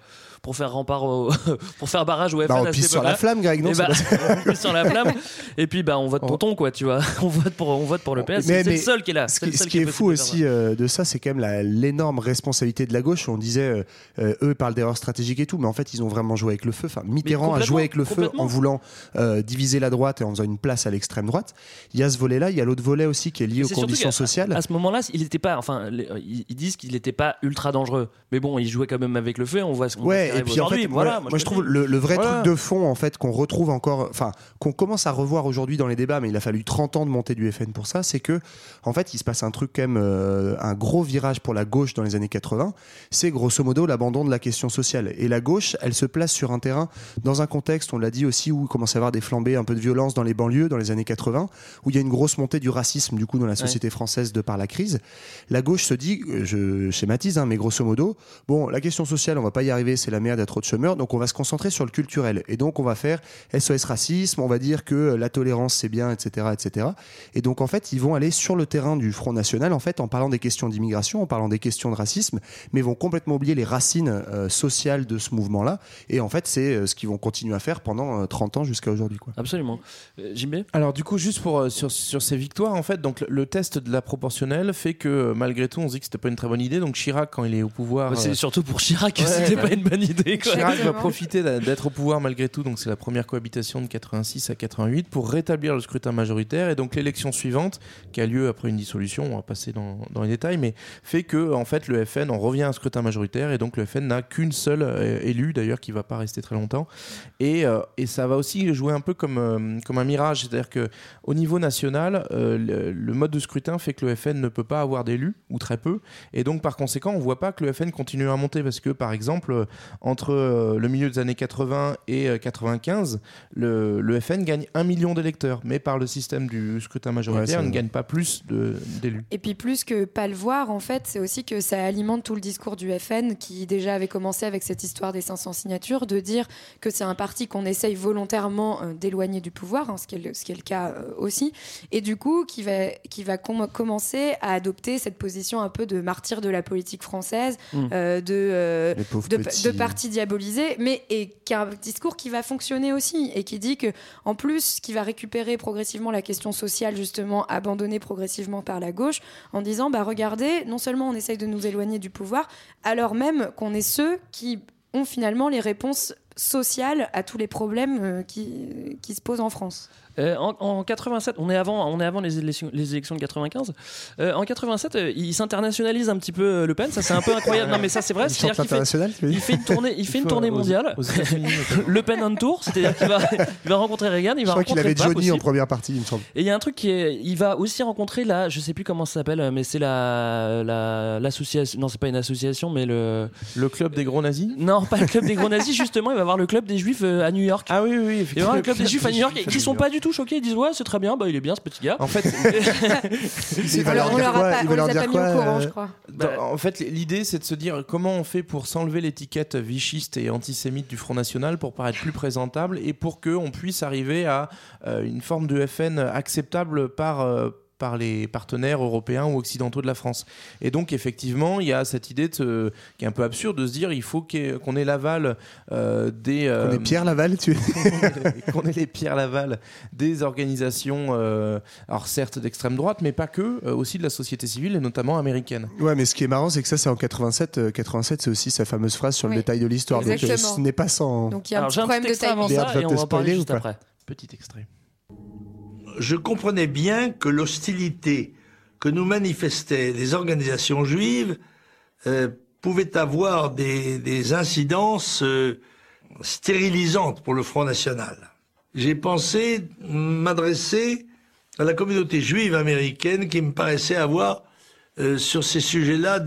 pour faire rempart au- pour faire barrage au FN Bah, on à pisse sur la flamme, Greg, non Eh bah, on pisse sur la flamme. Et puis, bah, on vote tonton, quoi, tu vois. On vote pour, on vote pour le PS. Mais- C'est le seul qui est là. Ce qui, ce est fou aussi euh, de ça, c'est quand même l'énorme responsabilité de la gauche. On disait, euh, euh, eux parlent d'erreurs stratégiques et tout, mais en fait, ils ont vraiment joué avec le feu. Enfin, Mitterrand a joué avec le feu en voulant euh, diviser la droite et en faisant une place à l'extrême droite. Il y a ce volet-là, il y a l'autre volet aussi qui est lié Mais aux conditions sociales. À ce moment-là, il n'était pas. Enfin, les- ils disent qu'il n'était pas ultra dangereux. Mais bon, il jouait quand même avec le feu. On voit ce qu'on Ouais, et puis en fait, voilà, moi, moi, je trouve le, le vrai Voilà. truc de fond, en fait, qu'on retrouve encore, enfin, qu'on commence à revoir aujourd'hui dans les débats, mais il a fallu 30 ans de montée du FN pour ça, c'est que, en fait, il se passe un truc quand même, euh, un gros virage pour la gauche dans les années 80, c'est grosso modo l'abandon de la question sociale. Et la gauche, elle se place sur un terrain, dans un contexte, on l'a dit aussi, où il commence à y avoir des flambées, un peu de violence dans les banlieues dans les années 80, où il y a une grosse montée du racisme, du coup, dans la société française de par la crise. La gauche se dit, euh, je schématise, hein, mais grosso modo, bon, la question sociale, on va pas y arriver, c'est la merde, il y a trop de chômeurs, donc on va se concentrer sur le culturel. Et donc on va faire SOS racisme, on va dire que la tolérance c'est bien, etc., etc. Et donc en fait, ils vont aller sur le terrain du Front National, en fait, en parlant des questions d'immigration, en parlant des questions de racisme, mais vont complètement oublier les racines euh, sociales de ce mouvement-là. Et en fait, c'est euh, ce qu'ils vont continuer à faire pendant euh, 30 ans jusqu'à aujourd'hui. quoi. Absolument. Euh, JB Alors du coup, juste pour euh, sur, sur ces victoires, en fait, donc le, le test de la proportionnelle fait que malgré tout, on se dit que c'était pas une très bonne idée. Donc Chirac, quand il est au pouvoir, Bah, C'est euh, surtout pour Chirac que Ouais, c'était bah, pas une bonne idée. Quoi. Chirac va profiter d'être au pouvoir malgré tout, donc c'est la première cohabitation de 86 à 88 pour rétablir le scrutin majoritaire et donc l'élection suivante qui a lieu après une dissolution, on va passer dans, dans les détails, mais fait que en fait le FN on revient à un scrutin majoritaire et donc le FN n'a qu'une seule euh, élue d'ailleurs qui va pas rester très longtemps et, euh, et ça va aussi jouer un peu comme, euh, comme un mirage, c'est-à-dire que au niveau national euh, le, le mode de scrutin fait que le FN ne peut pas avoir d'élus ou très peu et donc par conséquent on voit pas que le FN continue à monter parce que par exemple entre euh, le milieu des années 80 et euh, 95, le, le FN gagne un million d'électeurs, mais par le système du scrutin Ouais, majoritaire, c'est ne vrai. gagne pas plus d'élus. Et puis plus que pas le voir, en fait, c'est aussi que ça alimente tout le discours du FN qui déjà avait commencé avec cette histoire des 500 signatures, de dire que c'est un parti qu'on essaye volontairement euh, d'éloigner du pouvoir, hein, ce, qui est le, ce qui est le cas euh, aussi, et du coup qui va, qui va com- commencer à adopter cette position un peu de martyr de la politique française, Mm. euh, de, euh, Les pauvres de, petits. de parti diabolisé, mais et qui a un discours qui va fonctionner aussi et qui dit que en plus qui va récupérer progressivement la question sociale justement abandonnée progressivement par la gauche en disant bah regardez non seulement on essaye de nous éloigner du pouvoir alors même qu'on est ceux qui ont finalement les réponses sociales à tous les problèmes euh, qui, qui se posent en France. Euh, en, en 87, on est avant, on est avant les élections, les élections de 95. Euh, en 87, euh, il s'internationalise un petit peu euh, Le Pen. Ça, c'est un peu incroyable. Non, mais ça, c'est vrai. Il fait, il une tournée, il fait une faut tournée aux- mondiale. aux le Pen on tour, c'est-à-dire qu'il va, il va rencontrer Reagan, il Je va crois qu'il avait Johnny aussi. en première partie, il me semble. Et il y a un truc qui est, il va aussi rencontrer là, je sais plus comment ça s'appelle, mais c'est la, la, l'association, non c'est pas une association, mais le, Le club des gros nazis? Non pas le club des gros nazis justement, il va voir le club des juifs euh, à New York. Ah oui, oui, oui. Il va voir le club des juifs à New York qui sont pas du tout choqués, ils disent ouais c'est très bien, bah il est bien ce petit gars. En fait, Il va On leur on dire quoi pas, Il on va leur dire pas mis quoi au courant, euh, je crois. dans- en fait, l'idée, c'est de se dire comment on fait pour s'enlever l'étiquette vichiste et antisémite du Front National pour paraître plus présentable et pour qu'on puisse arriver à euh, une forme de FN acceptable par. Euh, par les partenaires européens ou occidentaux de la France. Et donc effectivement, il y a cette idée de qui est un peu absurde de se dire il faut ait- qu'on ait l'aval euh, des On euh, est Pierre Laval, tu qu'on ait les Pierre Laval des organisations, euh, alors certes d'extrême droite, mais pas que, euh, aussi de la société civile et notamment américaine. Ouais, mais ce qui est marrant, c'est que ça, c'est en 87. Euh, 87, c'est aussi sa fameuse phrase sur le détail de l'histoire. Donc, euh, ce n'est pas sans. Donc il y a un Alors petit problème petit de extrait avant ça et on va en parler juste après. Petit extrait. Je comprenais bien que l'hostilité que nous manifestaient les organisations juives euh, pouvait avoir des, incidences euh, stérilisantes pour le Front National. J'ai pensé m'adresser à la communauté juive américaine qui me paraissait avoir euh, sur ces sujets-là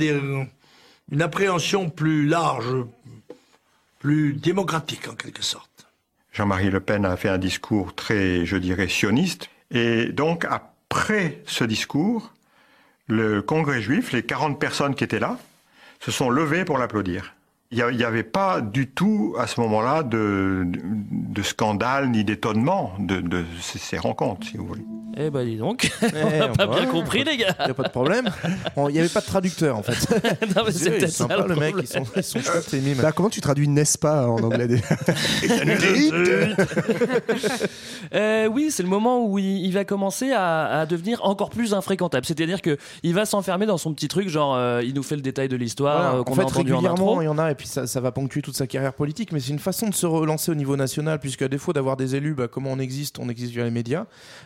une appréhension plus large, plus démocratique en quelque sorte. Jean-Marie Le Pen a fait un discours très, je dirais, sioniste. Et donc, après ce discours, le Congrès juif, les 40 personnes qui étaient là, se sont levées pour l'applaudir. Il n'y avait pas du tout, à ce moment-là, de, de, de scandale ni d'étonnement de, de ces, ces rencontres, si vous voulez. Eh ben dis donc, Eh, on n'a pas voit. bien compris les gars. Il n'y a pas de problème. Bon, Il n'y avait pas de traducteur en fait. Non, mais c'est peut-être ça, sympa le le mec, ils sont, ils sont chouettes. Bah, comment tu traduis n'est-ce pas en anglais déjà Euh, oui, c'est le moment où il, il va commencer à, à devenir encore plus infréquentable. C'est-à-dire que il va s'enfermer dans son petit truc, genre euh, il nous fait le détail de l'histoire Voilà, euh, en qu'on fait, a entendu en intro. il y en a, et puis ça, ça va ponctuer toute sa carrière politique, mais c'est une façon de se relancer au niveau national, puisque à défaut d'avoir des élus, bah, comment on existe On existe via les médias.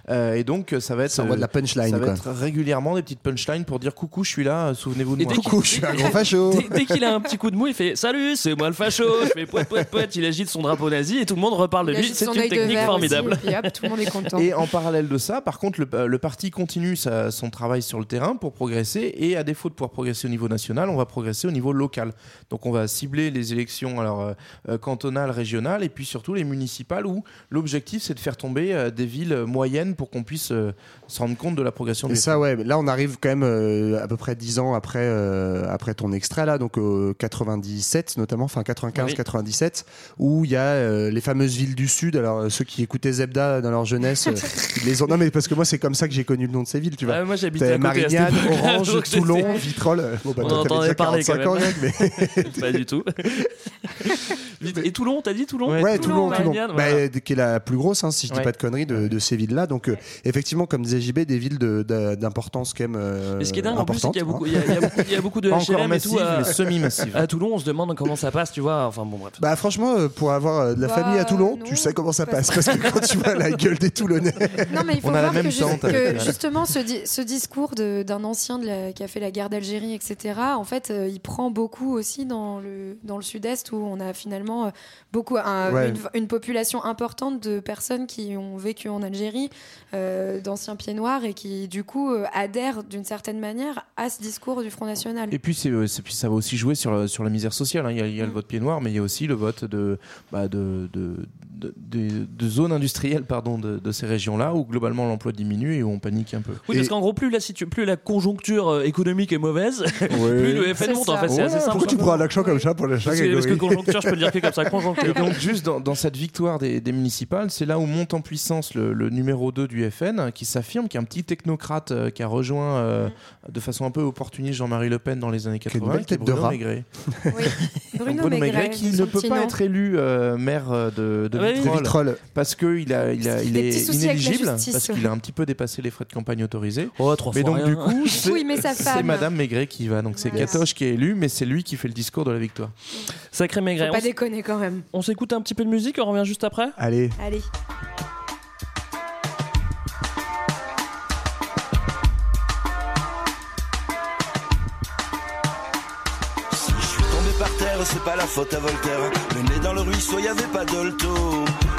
Euh, et donc, ça va être. Ça envoie de la punchline, Ça va quoi. être régulièrement des petites punchlines pour dire coucou, je suis là, euh, souvenez-vous de Et moi. dès qu'il- Coucou, je suis un grand facho. Dès, dès qu'il a un petit coup de mou, il fait Salut, c'est moi le facho. Je fais poète, poète, poète. Il agite son drapeau nazi et tout le monde reparle de lui. C'est une technique formidable. aussi, et puis hop, tout le monde est content. Et en parallèle de ça, par contre, le, euh, le parti continue sa- son travail sur le terrain pour progresser. Et à défaut de pouvoir progresser au niveau national, on va progresser au niveau local. Donc on va cibler les élections alors, euh, cantonales, régionales et puis surtout les municipales où l'objectif c'est de faire tomber euh, des villes moyennes pour qu'on puisse euh, se rendre compte de la progression Et ça, ouais, là, on arrive quand même euh, à peu près 10 ans après, euh, après ton extrait, là, donc euh, 97 notamment, enfin 95-97, où il y a euh, les fameuses villes du Sud. Alors, euh, ceux qui écoutaient Zebda dans leur jeunesse, euh, ils les ont. Non, mais parce que moi, c'est comme ça que j'ai connu le nom de ces villes, tu vois. Ah, moi, j'habitais Marignane. Orange, Toulon, Vitrolles. Bon, bah, On toi, en entendait parler quand 45 ans, même. Greg, mais. Pas du tout. Et Toulon, t'as dit Toulon Ouais, Toulon, Toulon. Marignane, Bah, voilà. qui est la plus grosse, hein, si je dis Ouais. pas de conneries, de, de ces villes-là. Donc, euh, effectivement, comme disait JB, des villes d'importance quand même. euh, Et ce qui est dingue en plus, c'est qu'il y a beaucoup, hein. y y y a de HLM et tout. massive, à- mais semi-massive. À Toulon, on se demande comment ça passe, tu vois. Enfin bon, bref. Bah franchement, euh, pour avoir euh, de la Bah, famille à Toulon, non, tu sais comment ça parce- passe. Parce que quand tu vois la gueule des Toulonnais, Non, mais il faut On a la voir même que, tante que justement ce, di- ce discours de- d'un ancien de la- qui a fait la guerre d'Algérie, etc., en fait, euh, il prend beaucoup aussi dans le, dans le sud-est où on a finalement euh, beaucoup, un- Ouais. une, une population importante de personnes qui ont vécu en Algérie, euh, d'anciens pieds noirs et qui, du coup, euh, adhèrent d'une certaine manière à ce discours du Front National. Et puis, c'est, ça va aussi jouer sur, la- sur la misère sociale. hein. Il, y a, il y a le vote pied noir, mais il y a aussi le vote de, bah, de, de, de, de- de zones industrielles pardon, de, de ces régions-là, où globalement l'emploi diminue et où on panique un peu. Oui, parce qu'en gros, plus la, situ- plus la conjoncture euh, économique est mauvaise, plus le FN C'est monte. En ça. fait, c'est Ouais, assez simple. pourquoi tu prends un accent comme ça pour la parce que, parce que conjoncture, je peux le dire que comme ça, conjoncture. Et donc, juste dans, dans cette victoire des, des municipales, c'est là où monte en puissance le, le numéro 2 du FN, qui s'affirme, qui est un petit technocrate euh, qui a rejoint euh, de façon un peu opportuniste Jean-Marie Le Pen dans les années Qui a une 80, belle qui est Bruno. Maigret. Oui. Bruno, Bruno Maigret, qui ne peut pas être élu euh, maire de, de Ah. Vitrolles. Vitrolles. parce qu'il a, il a, il Des est inéligible, justice, parce qu'il a un petit peu dépassé les frais de campagne autorisés. Oh, trois Mais donc rien. du coup, c'est Oui. Madame Maigret qui va. Donc c'est Voilà. Catoche qui est élu, mais c'est lui qui fait le discours de la victoire. Sacré Maigret. Faut On pas déconner quand même. On s'écoute un petit peu de musique, on revient juste après. Allez, Allez. Faute à Voltaire. Le nez dans le ruisseau, y avait pas d'olto.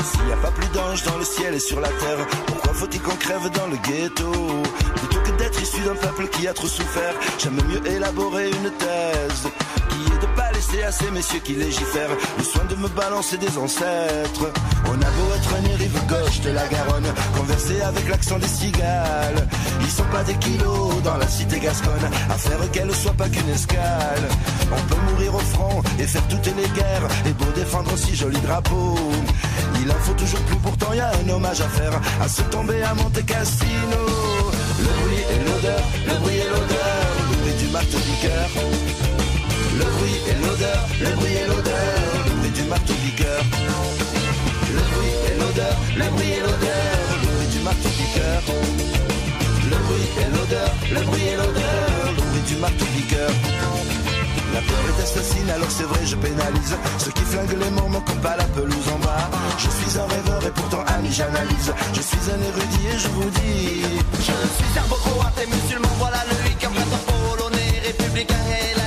S'il y a pas plus d'anges dans le ciel et sur la terre, pourquoi faut-il qu'on crève dans le ghetto? Plutôt que d'être issu d'un peuple qui a trop souffert, j'aime mieux élaborer une thèse laisser à ces messieurs qui légifèrent le soin de me balancer des ancêtres. On a beau être né rive gauche de la Garonne, converser avec l'accent des cigales. Ils sont pas des kilos dans la cité gasconne, à faire qu'elle soit pas qu'une escale. On peut mourir au front et faire toutes les guerres, et beau défendre si joli drapeau. Il en faut toujours plus, pourtant y a un hommage à faire, à se tomber à Monte Cassino. Le bruit et l'odeur, le bruit et l'odeur, le bruit du marteau piqueur. Le bruit et l'odeur, le bruit et l'odeur, le bruit du marteau piqueur. Le bruit et l'odeur, le bruit et l'odeur, le bruit du marteau piqueur. Le bruit et l'odeur, le bruit et l'odeur, le bruit du marteau piqueur. La peur est m'assassine, alors c'est vrai, je pénalise ceux qui flinguent les morts, me coupent pas la pelouse en bas. Je suis un rêveur et pourtant ami, j'analyse. Je suis un érudit et je vous dis. Je suis serbo-croate et musulman, voilà le fait, polonais, républicain et laïque.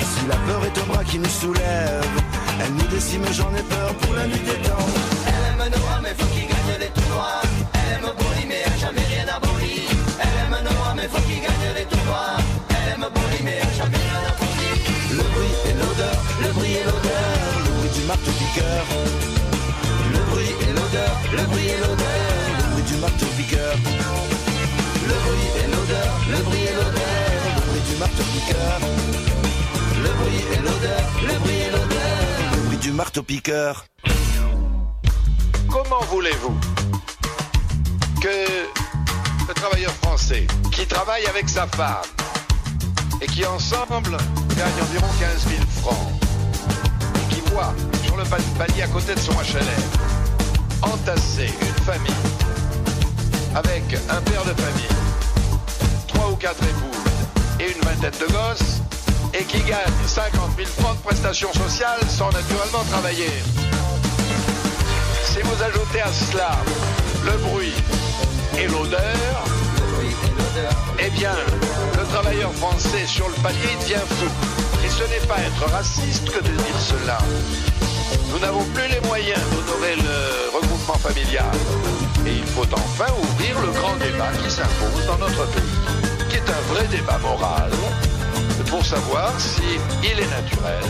Si la peur est un bras qui nous soulève, elle nous décime, j'en ai peur pour la nuit des temps. Elle aime Noah, mais faut qu'il gagne les tournois. Elle Comment voulez-vous que le travailleur français qui travaille avec sa femme et qui ensemble gagne environ 15 000 francs, qui voit sur le palier à côté de son HLM entasser une famille avec un père de famille, trois ou quatre épouses et une vingtaine de gosses, et qui gagne 50 000 francs de prestations sociales sans naturellement travailler. Si vous ajoutez à cela le bruit et l'odeur, eh bien, le travailleur français sur le palier devient fou. Et ce n'est pas être raciste que de dire cela. Nous n'avons plus les moyens d'honorer le regroupement familial. Et il faut enfin ouvrir le grand débat qui s'impose dans notre pays, qui est un vrai débat moral, pour savoir si il est naturel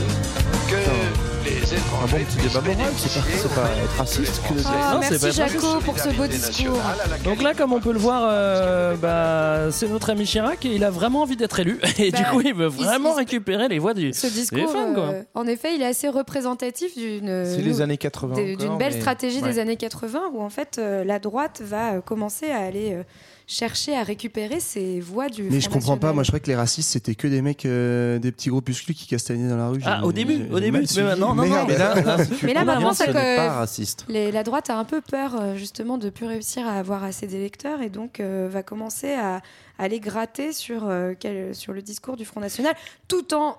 que les étrangers Un bon petit débat moral, c'est pas, c'est pas être raciste que de dire. Ah, Non, merci Jaco pour ce beau discours. Donc là, comme on peut le voir, euh, bah, c'est notre ami Chirac et il a vraiment envie d'être élu. Et du Bah, coup, il veut vraiment il- récupérer les voix du, Ce des discours, fans. Quoi. euh, en effet, il est assez représentatif d'une C'est les années 80 des- encore, d'une belle mais- stratégie Ouais. des années 80 où en fait euh, la droite va commencer à aller euh, chercher à récupérer ces voix du. Mais je comprends pas, moi je croyais que les racistes c'était que des mecs, euh, des petits groupuscules qui castagnaient dans la rue. Ah, au début, au début, mais non, non, mais là- là, si Mais là maintenant, ça ce que n'est pas raciste. les- la droite a un peu peur euh, justement de plus réussir à avoir assez d'électeurs et donc euh, va commencer à, à aller gratter sur, euh, quel- sur le discours du Front National, tout en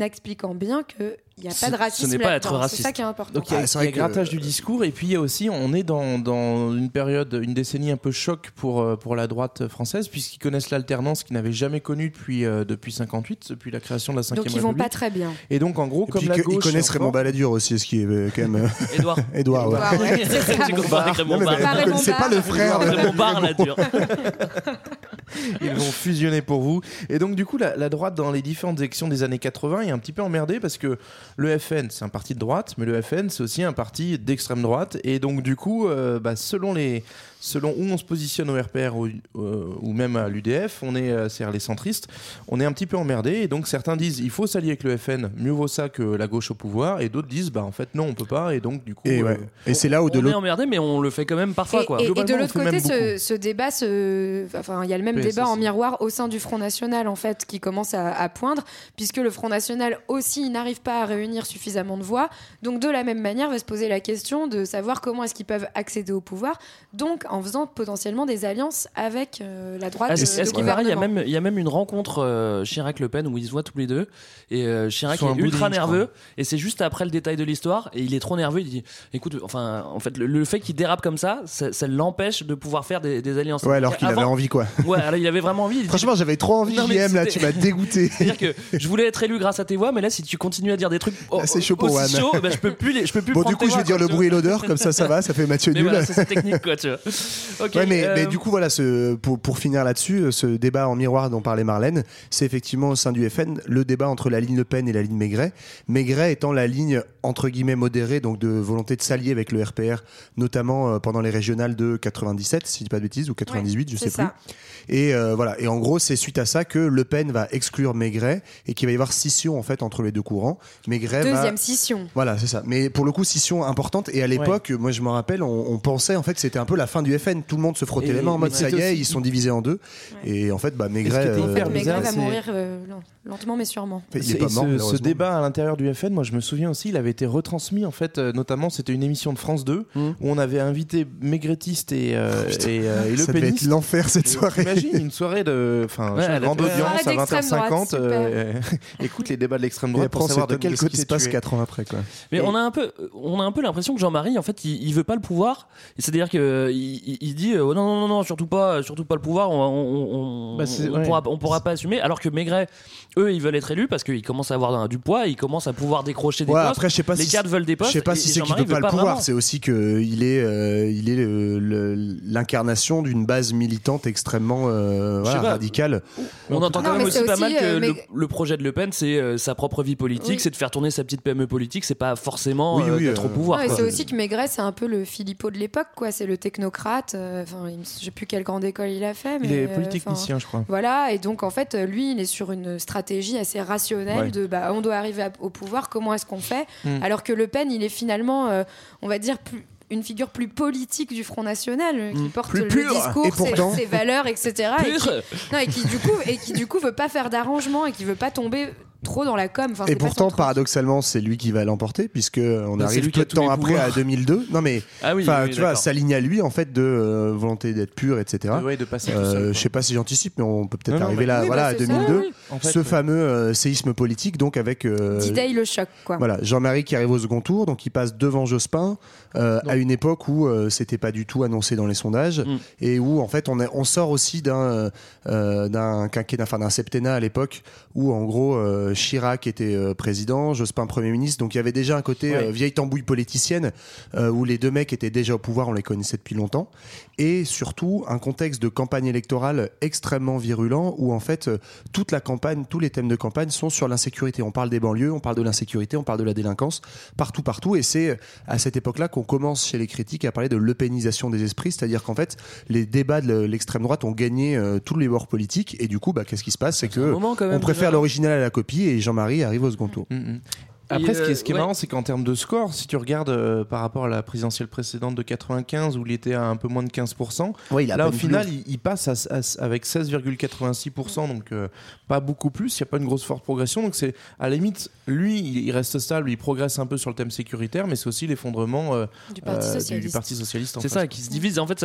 expliquant bien qu'il n'y a Ce- pas de ce racisme. n'est pas être raciste. C'est ça qui est important. Donc il y a, Ah, c'est il y a vrai que- grattage du discours et puis il y a aussi, on est dans, dans une période, une décennie un peu choc pour, euh, pour la droite française puisqu'ils connaissent l'alternance qu'ils n'avaient jamais connue depuis, euh, depuis 58, depuis la création de la 5 Donc ils vont pas très bien. Et donc en gros, Et comme puis la que- gauche... ils connaissent Raymond Balladur aussi, ce qui est euh, quand même. euh, Édouard. Édouard, ouais. C'est pas le frère de Raymond Barre, là, dur. Ils vont fusionner pour vous. Et donc, du coup, la, droite, dans les différentes élections des années 80, est un petit peu emmerdée parce que le FN, c'est un parti de droite, mais le FN, c'est aussi un parti d'extrême droite. Et donc, du coup, euh, bah, selon, les, selon où on se positionne au RPR ou, euh, ou même à l'UDF, on est, euh, c'est-à-dire les centristes, on est un petit peu emmerdé. Et donc, certains disent il faut s'allier avec le FN, mieux vaut ça que la gauche au pouvoir. Et d'autres disent bah, en fait, non, on peut pas. Et donc, du coup. Et, euh, ouais. Et c'est là où de On est emmerdé, mais on le fait quand même parfois. Et, quoi. et- et de l'autre côté, ce, débat, enfin, il y a le même Oui, débat en miroir au sein du Front National, en fait, qui commence à, à poindre, puisque le Front National aussi n'arrive pas à réunir suffisamment de voix. Donc, de la même manière, va se poser la question de savoir comment est-ce qu'ils peuvent accéder au pouvoir, donc en faisant potentiellement des alliances avec euh, la droite. Ah, euh, Est-ce est-ce qu'il il y a même, il y a même une rencontre euh, Chirac-Le Pen où ils se voient tous les deux et euh, Chirac est ultra ligne, nerveux et c'est juste après le détail de l'histoire et il est trop nerveux. Il dit, écoute, enfin, en fait, le, le fait qu'il dérape comme ça, ça, ça l'empêche de pouvoir faire des, des alliances. Ouais, alors qu'il avait envie, quoi. Ouais, alors il avait vraiment envie. Franchement, j'avais trop envie, Non, JM, là, tu m'as dégoûté. C'est-à-dire que je voulais être élu grâce à tes voix, mais là, si tu continues à dire des trucs oh, c'est chaud pour aussi chaud, ben, je peux plus les, je peux plus Bon, du coup, je vais dire le bruit et l'odeur, comme ça, ça va, ça fait Mathieu nul. voilà, c'est technique, quoi, tu vois. Ouais, mais, euh, mais du coup, voilà, ce, pour, pour finir là-dessus, ce débat en miroir dont parlait Marlène, c'est effectivement au sein du FN le débat entre la ligne Le Pen et la ligne Maigret. Maigret étant la ligne entre guillemets modérée, donc de volonté de s'allier avec le RPR, notamment euh, pendant les régionales de 97, si je dis pas de bêtises, ou 98, je c'est sais plus. ça. Et Et euh, voilà. Et en gros, c'est suite à ça que Le Pen va exclure Maigret et qu'il va y avoir scission en fait entre les deux courants. Maigret va- Deuxième scission. Voilà, c'est ça. Mais pour le coup, scission importante. Et à l'époque, moi je me rappelle, on, on pensait en fait que c'était un peu la fin du FN. Tout le monde se frottait Et- les mains en mode ça y est, aussi- ils sont divisés en deux. Et en fait, bah, Maigret. Et euh, Maigret va mourir euh, lent- lentement mais sûrement. il est pas et mort, ce, débat à l'intérieur du FN, moi je me souviens aussi, il avait été retransmis en fait, euh, notamment c'était une émission de France 2 Mmh. où on avait invité Maigretiste et, euh, et, euh, et Le Ça devait être Peniste. l'enfer cette soirée. Imagine une soirée de, enfin, Ouais, grande audience à Soirée d'extrême 20h50. droite, euh, écoute les débats de l'extrême Et droite pour on savoir de quel côté se passe tu es. 4 ans après. Quoi. Mais Et- on a un peu, on a un peu l'impression que Jean-Marie, en fait, il, il veut pas le pouvoir. C'est-à-dire que il, dit, euh, oh non, non, non, non, surtout pas, surtout pas le pouvoir. On, on, on, Bah, on ouais. pourra, on pourra pas assumer. Alors que Maigret, eux, ils veulent être élus parce qu'ils commencent à avoir un- du poids, ils commencent à pouvoir décrocher des Ouais, postes. après, je sais pas les si- cadres veulent des postes. Je sais pas et- si c'est qu'il veut pas le pouvoir, c'est aussi que il est, euh, il est le- l'incarnation d'une base militante extrêmement euh, voilà, radicale. On entend quand même aussi pas mal que euh, le, projet de Le Pen, c'est euh, sa propre vie politique, Oui. c'est de faire tourner sa petite PME politique. C'est pas forcément Oui, euh, oui, d'être euh, au pouvoir. C'est aussi que Maigret, c'est un peu le Philippot de l'époque, quoi. C'est le technocrate. Euh, Enfin, je sais plus quelle grande école il a fait, mais Il est euh, polytechnicien, je crois. Voilà, et donc en fait, lui, il est sur une stratégie assez rationnelle Ouais. de bah, on doit arriver à- au pouvoir, comment est-ce qu'on fait Mm. Alors que Le Pen, il est finalement, euh, on va dire, plus une figure plus politique du Front National qui porte Plus le discours, Et ses, ses valeurs, etc. et, qui, non, et qui du coup et qui du coup veut pas faire d'arrangement et qui veut pas tomber trop dans la com. Enfin, Et pas pourtant, paradoxalement, c'est lui qui va l'emporter, puisque on Bah, arrive peu de temps après pouvoirs. à 2002. Non mais, Ah oui, enfin, oui, tu vois, d'accord. ça ligne à lui en fait de euh, volonté d'être pur, etc. Ouais, de passer tout Euh, seul. je sais pas si j'anticipe, mais on peut peut-être Non, non, arriver mais- là, Oui, voilà, bah, à c'est ça, 2002. oui. En fait, Ce ouais. fameux euh, séisme politique, donc avec euh, D-Day le choc, quoi. Voilà, Jean-Marie qui arrive au second tour, donc il passe devant Jospin euh, à une époque où euh, c'était pas du tout annoncé dans les sondages Mm. et où en fait on, sort aussi d'un euh, d'un quinquennat, enfin d'un septennat à l'époque où en gros euh, Chirac était euh, président, Jospin premier ministre, donc il y avait déjà un côté Ouais. euh, vieille tambouille politicienne euh, où les deux mecs étaient déjà au pouvoir, on les connaissait depuis longtemps et surtout un contexte de campagne électorale extrêmement virulent où en fait euh, toute la campagne, tous les thèmes de campagne sont sur l'insécurité. On parle des banlieues, on parle de l'insécurité, on parle de la délinquance, partout, partout. Et c'est euh, à cette époque-là qu'on commence chez les critiques à parler de l'eupénisation des esprits, c'est-à-dire qu'en fait les débats de l'extrême droite ont gagné euh, tous les bords politiques et du coup, bah, qu'est-ce qui se passe, c'est que moment, quand même, on préfère l'original à la copie et Jean-Marie arrive au second tour. Mm, mm. Après, ce qui est, ce qui est ouais. marrant, c'est qu'en termes de score, si tu regardes euh, par rapport à la présidentielle précédente de 95, où il était à un peu moins de 15%, Ouais, il a à là, au final, il, il passe à- à- avec 16,86%, donc euh, pas beaucoup plus. Il n'y a pas une grosse forte progression. Donc, c'est à la limite, lui, il, il reste stable, il progresse un peu sur le thème sécuritaire, mais c'est aussi l'effondrement euh, Du Parti euh, Socialiste. du Parti Socialiste. en C'est ça, qui se divise. En fait,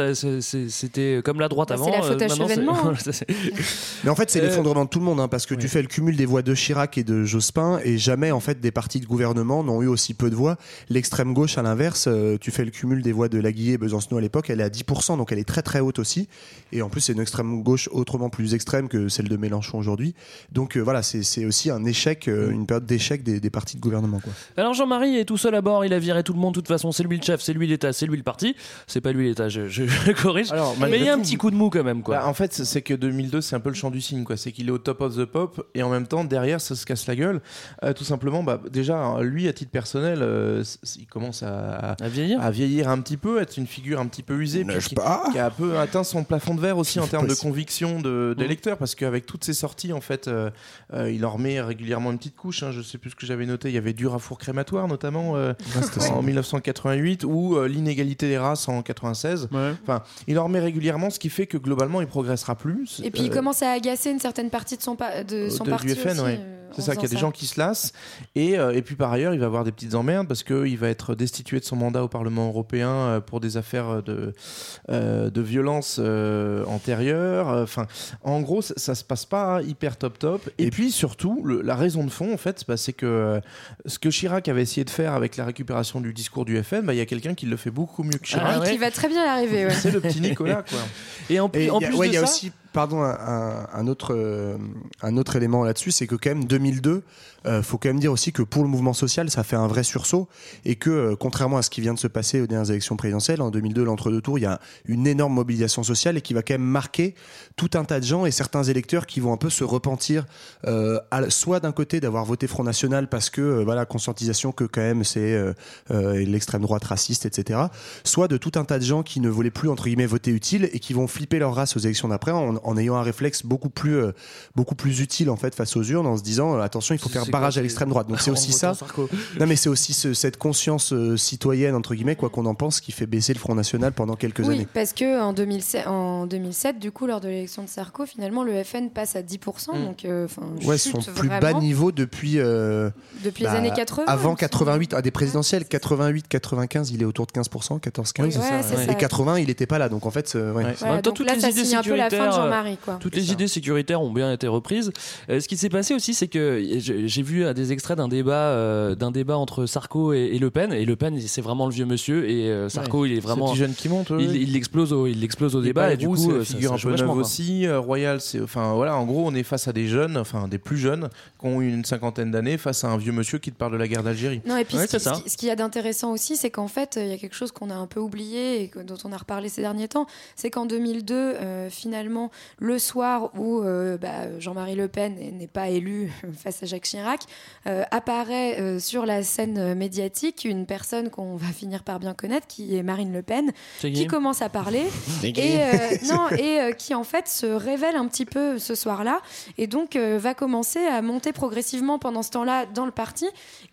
c'était comme la droite Bah, avant. c'est la faute euh, à Chevènement, Mais en fait, c'est Euh, l'effondrement de tout le monde, hein, parce que tu fais le cumul des voix de Chirac et de Jospin, et jamais en fait des partis de gouvernement n'ont eu aussi peu de voix. L'extrême gauche, à l'inverse, euh, tu fais le cumul des voix de Laguiller et Besancenot à l'époque, elle est à 10%, donc elle est très très haute aussi. Et en plus, c'est une extrême gauche autrement plus extrême que celle de Mélenchon aujourd'hui. Donc euh, voilà, c'est aussi un échec, euh, une période d'échec des, des partis de gouvernement. Quoi. Alors Jean-Marie est tout seul à bord, il a viré tout le monde, de toute façon c'est lui le chef, c'est lui l'État, c'est lui le parti. C'est pas lui l'État, je, je- je corrige. Alors, mais il y a un petit coup de mou quand même. Quoi. Bah, en fait, c'est- c'est que 2002, c'est un peu le champ du signe, quoi. C'est qu'il est au top of the pop et en même temps, derrière, ça se casse la gueule. Euh, tout simplement, bah, déjà, lui, à titre personnel, euh, il commence à, à vieillir. à vieillir un petit peu, être une figure un petit peu usée, puis qui, pas qui a un peu atteint son plafond de verre aussi en termes de conviction de, Mmh. des lecteurs, parce qu'avec toutes ses sorties, en fait, euh, euh, il en remet régulièrement une petite couche. hein. je sais plus ce que j'avais noté. Il y avait dur à four crématoire, notamment euh, en 1988, ou euh, l'inégalité des races en 96. Enfin, il en remet régulièrement, ce qui fait que globalement, il progressera plus. Et puis il commence à agacer une certaine partie de son, pa- de son de- parti du FN, aussi, ouais. euh, C'est ça, qu'il y a des gens qui se lassent. Et, euh, et puis par ailleurs, il va avoir des petites emmerdes parce qu'il va être destitué de son mandat au Parlement européen euh, pour des affaires de, euh, de violence euh, antérieures. Enfin, en gros, ça, ça se passe pas hyper top top. Et, puis surtout, le- la raison de fond, en fait, bah, c'est que euh, ce que Chirac avait essayé de faire avec la récupération du discours du FN, bah, il y a quelqu'un qui le fait beaucoup mieux que Chirac. Et qui va très bien arriver. Ouais. C'est le petit Nicolas, quoi. Et en, Et en il y a- plus ouais, de il y a ça, aussi, pardon, un, autre, euh, un autre élément là-dessus, c'est que quand même 2002, euh, faut quand même dire aussi que pour le mouvement social, ça fait un vrai sursaut et que euh, contrairement à ce qui vient de se passer aux dernières élections présidentielles, en 2002, l'entre-deux tours, il y a une énorme mobilisation sociale et qui va quand même marquer tout un tas de gens et certains électeurs qui vont un peu se repentir, euh, soit d'un côté d'avoir voté Front National parce que voilà conscientisation que quand même c'est l'extrême droite raciste, etc. Soit de tout un tas de gens qui ne voulaient plus entre guillemets voter utile et qui vont flipper leur race aux élections d'après en ayant un réflexe beaucoup plus, euh, beaucoup plus utile en fait face aux urnes, en se disant euh, attention, il faut faire barrage à l'extrême droite. Donc c'est aussi ça. Sarko. Non, mais c'est aussi ce- cette conscience euh, citoyenne entre guillemets, quoi qu'on en pense, qui fait baisser le Front National pendant quelques Oui, années. parce que en 2007, en 2007, du coup, lors de l'élection de Sarko, finalement, le FN passe à 10%. Mm. Donc, euh, enfin, Ouais, son plus bas niveau depuis. euh, Depuis les années 80, il Avant me 88, à des présidentielles, 88, 95, il est autour de 15%, 14, 15. Oui, ça, Et ça. 80, il n'était pas là. Donc en fait, euh, ouais. Voilà, donc toutes là, les ça idées signe un peu la fin de sécuritaires, Quoi. Toutes les idées sécuritaires ont bien été reprises. Euh, ce qui s'est passé aussi, c'est que j'ai vu des extraits d'un débat, euh, d'un débat entre Sarko et, et Le Pen. Et Le Pen, c'est vraiment le vieux monsieur, et euh, Sarko, Ouais. il est vraiment petit jeune qui monte, ouais, il, il explose au, il explose au débat. Et du coup, c'est figure ça un peu neuve aussi. Euh, Royal, c'est, enfin voilà, en gros, on est face à des jeunes, enfin des plus jeunes, qui ont une cinquantaine d'années, face à un vieux monsieur qui te parle de la guerre d'Algérie. Non, et puis Ouais, ce, c'est ce qui- ce qu'il y a d'intéressant aussi, c'est qu'en fait, il y a quelque chose qu'on a un peu oublié et dont on a reparlé ces derniers temps, c'est qu'en 2002, euh, finalement, le soir où euh, bah, Jean-Marie Le Pen n'est pas élu face à Jacques Chirac, euh, apparaît euh, sur la scène médiatique une personne qu'on va finir par bien connaître, qui est Marine Le Pen, qui commence à parler et, euh, non, et euh, qui en fait se révèle un petit peu ce soir-là et donc euh, va commencer à monter progressivement pendant ce temps-là dans le parti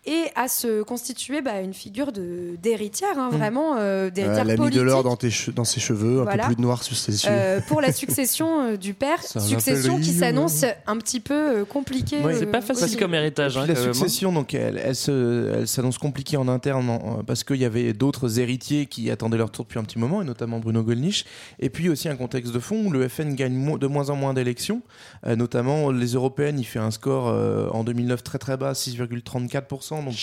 et à se constituer bah, une figure de- d'héritière, hein, Mm. vraiment d'héritière elle a mis de politique. l'or dans, ses cheveux, un Voilà. peu plus de noir sur ses yeux. euh, pour la succession euh, du père, Ça succession qui s'annonce un petit peu euh, compliquée. Ouais, euh, aussi. héritage. Et hein, la succession, donc, elle, elle se- elle s'annonce compliquée en interne en- parce qu'il y avait d'autres héritiers qui attendaient leur tour depuis un petit moment, et notamment Bruno Gollnisch. Et puis aussi un contexte de fond où le FN gagne mo- de moins en moins d'élections, euh, notamment les européennes. Il fait un score euh, en 2009 très très bas, 6,34%. Donc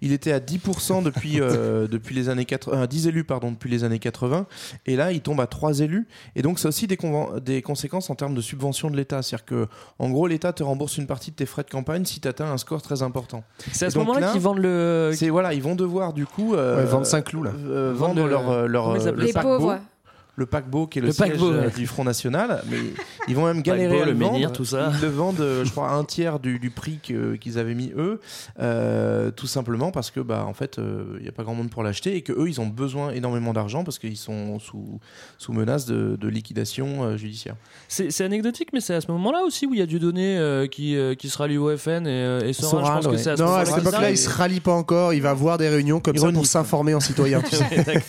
il était à 10% depuis, euh, depuis les années 80, euh, 10 élus pardon, depuis les années 80. Et là, il tombe à 3 élus. Et donc, ça a aussi des, des conséquences en termes de subvention de l'État. C'est-à-dire que, en gros, l'État te rembourse une partie de tes frais de campagne si tu atteins un score très important. C'est à ce moment-là là, qu'ils vendent le. C'est voilà, ils vont devoir du coup euh, Ouais, vendre Saint-Cloud, là. euh, Vendre le- leur euh, leur euh, le Les paquebot. pauvres. Le paquebot qui est le, Le siège paquebot, euh, ouais. du Front National, mais ils vont même galérer Paquebot, à le, le menhir, vendre. tout ça. Ils le vendent, euh, je crois, à un tiers du, du prix que- qu'ils avaient mis eux, euh, tout simplement parce que bah en fait euh, il n'y a pas grand monde pour l'acheter et que eux ils ont besoin énormément d'argent parce qu'ils sont sous sous menace de, de liquidation euh, judiciaire. C'est c'est anecdotique, mais c'est à ce moment-là aussi où il y a Dieudonné euh, qui, euh, qui se rallie au FN et, euh, et Soral. je pense que ouais. c'est à ce Non, à moment-là cette époque-là, il se rallie pas encore. Il va avoir des réunions comme ça pour s'informer en citoyen. tu sais.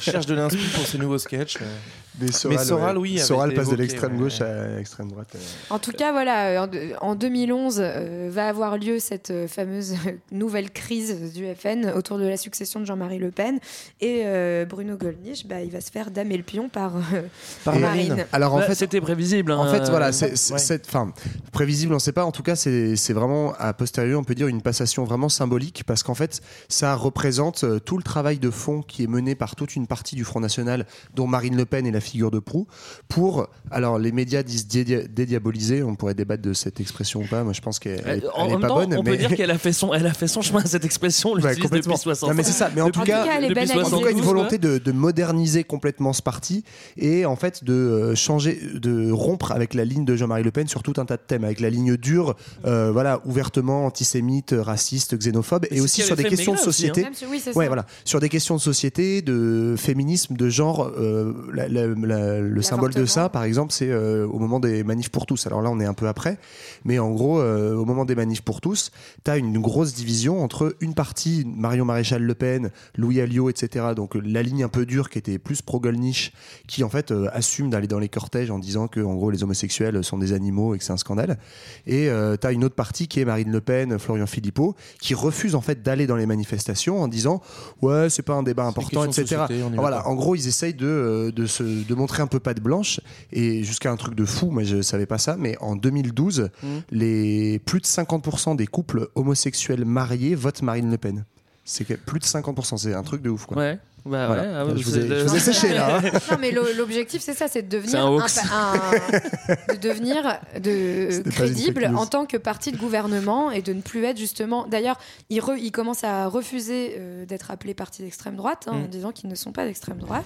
Cherche de l'inspi pour ses nouveaux sketchs. yeah. Euh. Mais Soral, Soral, ouais. oui, Soral passe de l'extrême ouais. gauche à l'extrême droite. euh. En tout cas, voilà, euh, en, en 2011 euh, va avoir lieu cette fameuse nouvelle crise du FN autour de la succession de Jean-Marie Le Pen et euh, Bruno Gollnisch, bah, il va se faire damer le pion par, euh, Par Marine. Alors en Bah, fait, c'était prévisible. En hein. fait, voilà, c'est c'est- Ouais. cette, enfin, prévisible, on ne sait pas. En tout cas, c'est c'est vraiment a posteriori, on peut dire une passation vraiment symbolique parce qu'en fait, ça représente tout le travail de fond qui est mené par toute une partie du Front National, dont Marine Le Pen est la figure de proue, pour, alors les médias disent dédia- dédiaboliser. On pourrait débattre de cette expression ou pas. Moi, je pense qu'elle elle, Euh, En elle est même pas temps, bonne. on mais... peut dire qu'elle a fait son, elle a fait son chemin. Cette expression, l'utilise complètement. depuis 60 Non, mais c'est ça. Mais en tout cas, elle est en tout cas, une 72, volonté de, de moderniser complètement ce parti et en fait de euh, changer, de rompre avec la ligne de Jean-Marie Le Pen sur tout un tas de thèmes, avec la ligne dure, euh, voilà, ouvertement antisémite, raciste, xénophobe, et aussi sur des questions de aussi, société. Oui, c'est Ouais, ça. voilà, sur des questions de société, de féminisme, de genre. euh, la- la- la- le symbole de ça, par exemple, c'est euh, au moment des manifs pour tous. Alors là, on est un peu après, mais en gros, euh, au moment des manifs pour tous, tu as une grosse division entre une partie, Marion Maréchal Le Pen, Louis Alliot, etc. Donc euh, la ligne un peu dure qui était plus pro-Golnisch, qui en fait euh, assume d'aller dans les cortèges en disant que en gros les homosexuels sont des animaux et que c'est un scandale. Et tu as une autre partie qui est Marine Le Pen, Florian Philippot, qui refuse en fait d'aller dans les manifestations en disant ouais c'est pas un débat important, etc. société, Voilà, en gros ils essayent de, de, se, de montrer un peu patte blanche et jusqu'à un truc de fou, moi je savais pas ça, mais en 2012, Mmh. les plus de 50% des couples homosexuels mariés votent Marine Le Pen. C'est que plus de 50%, c'est un truc de ouf quoi. Ouais. Bah Voilà. ouais, ah ouais, je, vous ai, le- je vous ai séché là. hein. Non, mais l'o- l'objectif, c'est ça, c'est de devenir, un un hoax. pa- un- de devenir de, crédible en tant que parti de gouvernement et de ne plus être justement. D'ailleurs, il, re- il commence à refuser euh, d'être appelé parti d'extrême droite hein, en Mm. disant qu'ils ne sont pas d'extrême droite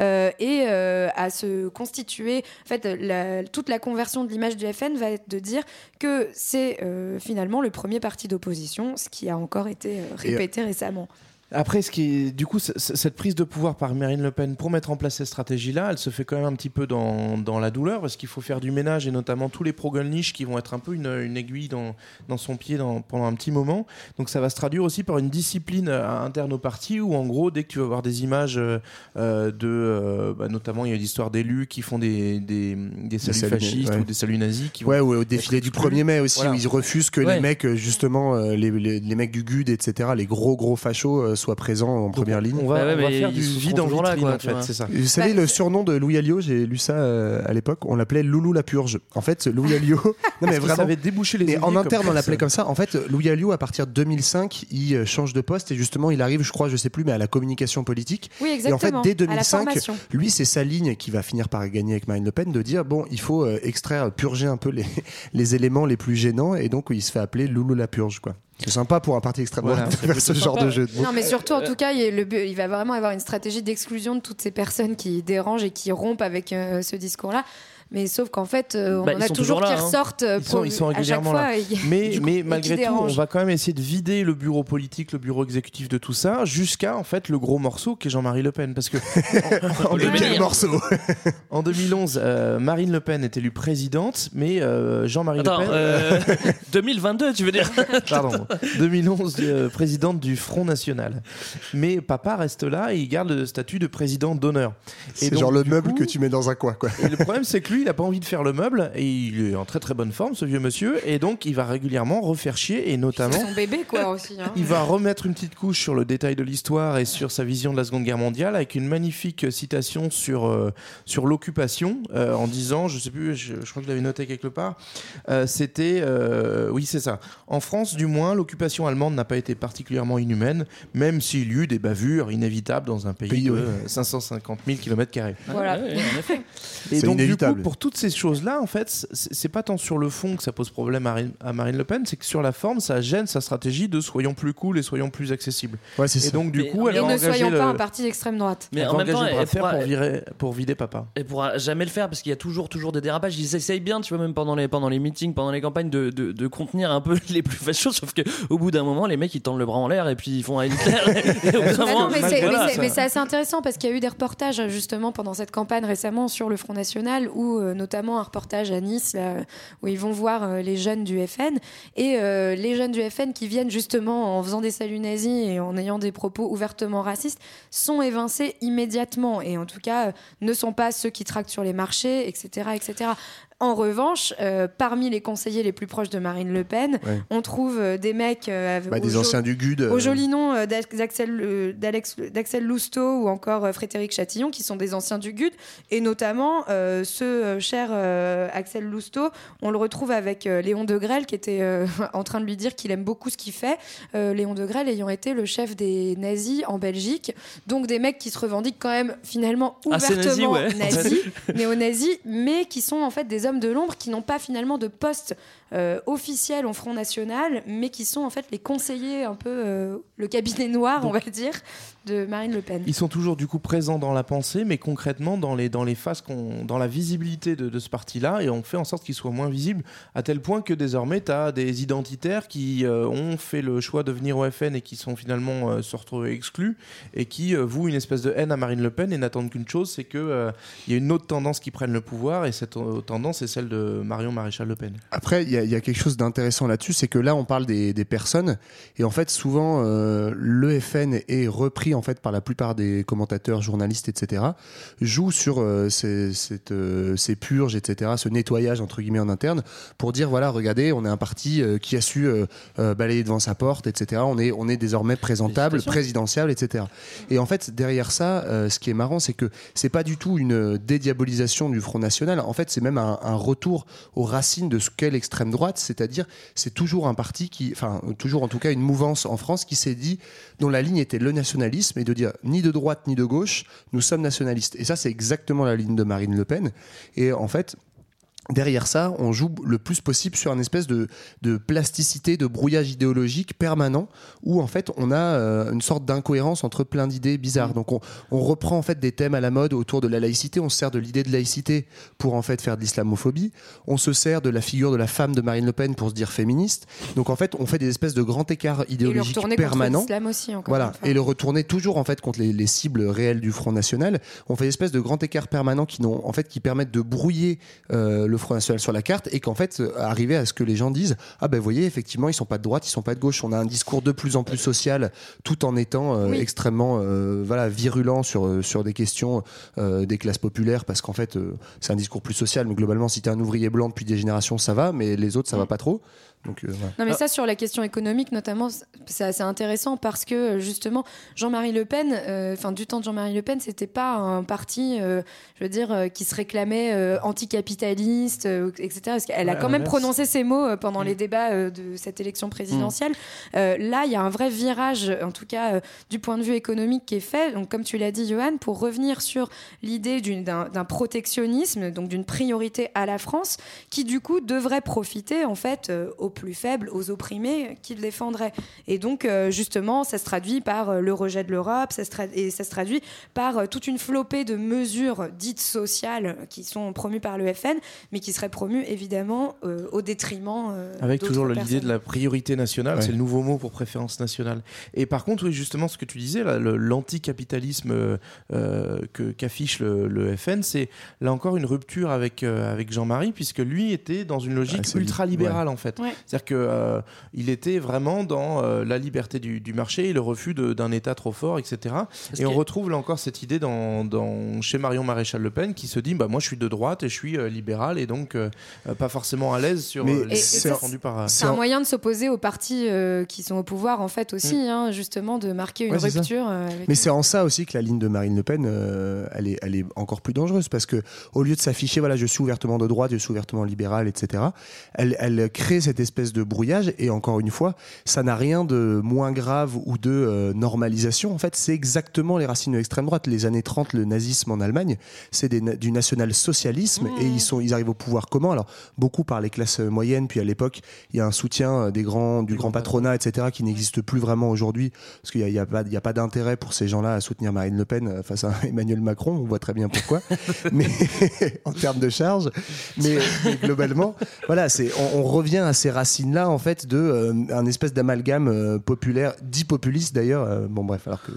euh, et euh, à se constituer. En fait, la- toute la conversion de l'image du FN va être de dire que c'est euh, finalement le premier parti d'opposition, ce qui a encore été euh, Et- répété récemment. Après, ce qui est, du coup, cette prise de pouvoir par Marine Le Pen pour mettre en place cette stratégie-là, elle se fait quand même un petit peu dans, dans la douleur parce qu'il faut faire du ménage et notamment tous les pro-Golnisch qui vont être un peu une, une aiguille dans, dans son pied dans- pendant un petit moment. Donc ça va se traduire aussi par une discipline euh, interne au parti où en gros, dès que tu vas voir des images euh, euh, de, euh, bah, notamment il y a l'histoire d'élus qui font des, des, des saluts fascistes ouais. ou des saluts nazis qui Ouais, vont ouais, au défilé du exclus. 1er mai aussi, Voilà. où ils refusent que Ouais. les mecs, justement, les, les, les mecs du GUD, etc., les gros gros fachos soient présents en première ligne. on va, Bah ouais, on va mais faire du vide en là, vitrine quoi, en fait, c'est ça. Vous savez, le surnom de Louis Alliot, j'ai lu ça euh, à l'époque, on l'appelait Loulou la Purge. En fait, Louis Alliot. non, mais vraiment. savait déboucher les Mais en interne, on l'appelait comme ça. En fait, Louis Alliot, à partir de 2005, il euh, change de poste et justement, il arrive, je crois, je sais plus, mais à la communication politique. Oui, Et en fait, exactement, dès à la 2005, formation. lui, c'est sa ligne qui va finir par gagner avec Marine Le Pen de dire bon, il faut euh, extraire, purger un peu les, les éléments les plus gênants et donc il se fait appeler Loulou la Purge, quoi. C'est sympa pour un parti extrême Voilà, de faire ce genre sympa. de jeu de mots. Non, mais surtout, en tout cas, le, il va vraiment avoir une stratégie d'exclusion de toutes ces personnes qui dérangent et qui rompent avec euh, ce discours-là. Mais sauf qu'en fait, euh, on Bah, en a toujours toujours là, qui hein. ressortent euh, Ils sont, pour- ils sont à chaque régulièrement fois. là. Mais, coup, mais malgré tout, on va quand même essayer de vider le bureau politique, le bureau exécutif de tout ça, jusqu'à en fait le gros morceau qui est Jean-Marie Le Pen. Parce que en, en Le 2011, quel morceau en 2011, euh, Marine Le Pen est élue présidente, mais euh, Jean-Marie Le Pen. euh, 2022, tu veux dire Pardon, 2011, euh, présidente du Front National. Mais papa reste là et il garde le statut de président d'honneur. C'est genre le meuble coup- que tu mets dans un coin, quoi. et le problème, c'est que lui, il n'a pas envie de faire le meuble et il est en très très bonne forme, ce vieux monsieur, et donc il va régulièrement refaire chier et notamment. Son bébé, quoi, aussi. hein. Il va remettre une petite couche sur le détail de l'histoire et sur sa vision de la Seconde Guerre mondiale avec une magnifique citation sur, euh, sur l'occupation euh, en disant, je sais plus, je, je crois que je l'avais noté quelque part, euh, c'était, euh, oui c'est ça, en France du moins, l'occupation allemande n'a pas été particulièrement inhumaine, même s'il y eut des bavures inévitables dans un pays, Pays, de ouais. euh, 550 000 km. Voilà. Ouais, ouais, en effet. Et C'est donc, du coup, inévitable. Pour toutes ces choses-là, en fait, c'est pas tant sur le fond que ça pose problème à Marine, Le Pen, c'est que sur la forme, ça gêne sa stratégie de soyons plus cool et soyons plus accessibles. Ouais, c'est Et ça. donc, du Mais- coup, elle va ne soyons le, pas un parti d'extrême droite. Mais elle en va même temps, elle pourra- pour, virer- pour vider papa. Elle pourra jamais le faire parce qu'il y a toujours, toujours des dérapages. Ils essayent bien, tu vois, même pendant les, pendant les meetings, pendant les campagnes, de, de, de contenir un peu les plus fachos. Sauf que au bout d'un moment, les mecs ils tendent le bras en l'air et puis ils font un mais c'est- assez intéressant parce qu'il y a eu des reportages justement pendant cette campagne récemment sur le Front National, où euh, notamment un reportage à Nice où ils vont voir euh, les jeunes du FN et euh, les jeunes du FN qui viennent justement en faisant des saluts nazis et en ayant des propos ouvertement racistes sont évincés immédiatement et en tout cas euh, ne sont pas ceux qui tractent sur les marchés, etc. En revanche, euh, parmi les conseillers les plus proches de Marine Le Pen, Ouais. on trouve euh, des mecs euh, Bah, au des anciens du GUD. au euh, joli nom euh, d'Ax- d'Axel euh, d'Alex- d'Axel Lousteau ou encore euh, Frédéric Chatillon, qui sont des anciens du GUD, et notamment euh, ce euh, cher euh, Axel Lousteau, on le retrouve avec euh, Léon Degrelle, qui était euh, en train de lui dire qu'il aime beaucoup ce qu'il fait. Euh, Léon Degrelle ayant été le chef des nazis en Belgique, donc des mecs qui se revendiquent quand même finalement ouvertement nazis, ouais. nazis, néo-nazis, mais qui sont en fait des hommes de l'ombre qui n'ont pas finalement de poste euh, officiel au Front National, mais qui sont en fait les conseillers, un peu euh, le cabinet noir, on va dire, de Marine Le Pen. Ils sont toujours du coup présents dans la pensée, mais concrètement dans les, dans les phases, qu'on- dans la visibilité de, de ce parti-là, et on fait en sorte qu'il soit moins visible, à tel point que désormais, tu as des identitaires qui euh, ont fait le choix de venir au FN et qui sont finalement euh, se retrouvés exclus, et qui euh, vouent une espèce de haine à Marine Le Pen et n'attendent qu'une chose, c'est qu'il y a une autre tendance qui prenne le pouvoir, et cette euh, tendance est celle de Marion Maréchal Le Pen. Après, il y, a- il y a quelque chose d'intéressant là-dessus, c'est que là, on parle des, des personnes, et en fait, souvent, euh, le FN est repris en fait par la plupart des commentateurs, journalistes, etc. Joue sur euh, ces, cette, euh, ces purges, etc., ce nettoyage entre guillemets en interne, pour dire voilà, regardez, on est un parti euh, qui a su balayer devant sa porte, etc. On est, on est désormais présentable, présidentiable, etc. Et en fait, derrière ça, ce qui est marrant, c'est que c'est pas du tout une dédiabolisation du Front National. En fait, c'est même un, un retour aux racines de ce qu'est l'extrême droite, c'est-à-dire c'est toujours un parti qui, enfin, toujours en tout cas une mouvance en France qui s'est dit, dont la ligne était le nationalisme et de dire ni de droite ni de gauche, nous sommes nationalistes. Et ça, c'est exactement la ligne de Marine Le Pen. Et en fait, derrière ça, on joue le plus possible sur une espèce de, de plasticité, de brouillage idéologique permanent, où en fait on a euh, une sorte d'incohérence entre plein d'idées bizarres. Donc on, on reprend en fait des thèmes à la mode autour de la laïcité, on se sert de l'idée de laïcité pour en fait faire de l'islamophobie, on se sert de la figure de la femme de Marine Le Pen pour se dire féministe. Donc en fait on fait des espèces de grands écarts Et le idéologiques retourner contre permanents. aussi, Voilà, et le retourner toujours en fait contre les, les cibles réelles du Front National. On fait des espèces de grands écarts permanents qui en fait qui permettent de brouiller euh, le Front National sur la carte et qu'en fait euh, arriver à ce que les gens disent ah ben vous voyez effectivement ils sont pas de droite, ils sont pas de gauche. On a un discours de plus en plus social tout en étant euh, Oui. extrêmement euh, voilà virulent sur sur des questions euh, des classes populaires parce qu'en fait c'est un discours plus social. Mais globalement si tu es un ouvrier blanc depuis des générations ça va, mais les autres ça va pas trop. Donc euh. Non, mais ça, sur la question économique, notamment, c'est assez intéressant parce que, euh, justement, Jean-Marie Le Pen, euh, enfin, du temps de Jean-Marie Le Pen, c'était pas un parti, euh, je veux dire, euh, qui se réclamait euh, anticapitaliste, euh, etc. Parce qu'elle a Ouais, quand même prononcé ces mots euh, pendant Mm. les débats euh, de cette élection présidentielle. Euh, là, il y a un vrai virage, en tout cas, euh, du point de vue économique qui est fait. Donc, comme tu l'as dit, Johan, pour revenir sur l'idée d'un protectionnisme, donc d'une priorité à la France, qui du coup devrait profiter en fait euh, aux plus faibles, aux opprimés qu'il défendrait. Et donc euh, justement, ça se traduit par euh, le rejet de l'Europe, ça se tra- et ça se traduit par euh, toute une flopée de mesures dites sociales qui sont promues par le FN, mais qui seraient promues évidemment euh, au détriment euh, Avec toujours l'idée de la priorité nationale, Ouais. c'est le nouveau mot pour préférence nationale. Et par contre, oui, justement, ce que tu disais, l'anticapitalisme euh, qu'affiche le, le FN, c'est là encore une rupture avec, euh, avec Jean-Marie, puisque lui était dans une logique Ah, ultra-libérale, ouais. en fait. Ouais. C'est-à-dire que euh, il était vraiment dans euh, la liberté du, du marché et le refus d'un État trop fort, etc. et on retrouve là encore cette idée dans, dans- chez Marion Maréchal Le Pen qui se dit bah, moi je suis de droite et je suis euh, libéral et donc euh, pas forcément à l'aise sur Mais les C'est un moyen de s'opposer aux partis euh, qui sont au pouvoir en fait aussi, Mm. hein, justement de marquer une Ouais, rupture. avec- Mais c'est en ça aussi que la ligne de Marine Le Pen, euh, elle, est, elle est encore plus dangereuse parce que au lieu de s'afficher, voilà, je suis ouvertement de droite, je suis ouvertement libéral, etc. Elle, elle crée cette espèce de brouillage et encore une fois, ça n'a rien de moins grave ou de euh, normalisation. En fait, c'est exactement les racines de l'extrême droite. Les années 30, le nazisme en Allemagne, c'est du national-socialisme et ils sont, ils arrivent au pouvoir comment Alors beaucoup par les classes euh, moyennes, puis à l'époque, il y a un soutien euh, des grands, du grand patronat, etc., qui n'existe plus vraiment aujourd'hui parce qu'il n'y a, a a pas d'intérêt pour ces gens-là à soutenir Marine Le Pen face à Emmanuel Macron. On voit très bien pourquoi. mais en termes de charge, mais, mais globalement, voilà, c'est on, on revient à ces racines-là en fait de euh, un espèce d'amalgame euh, populaire, dit populiste d'ailleurs. euh, bon bref, alors que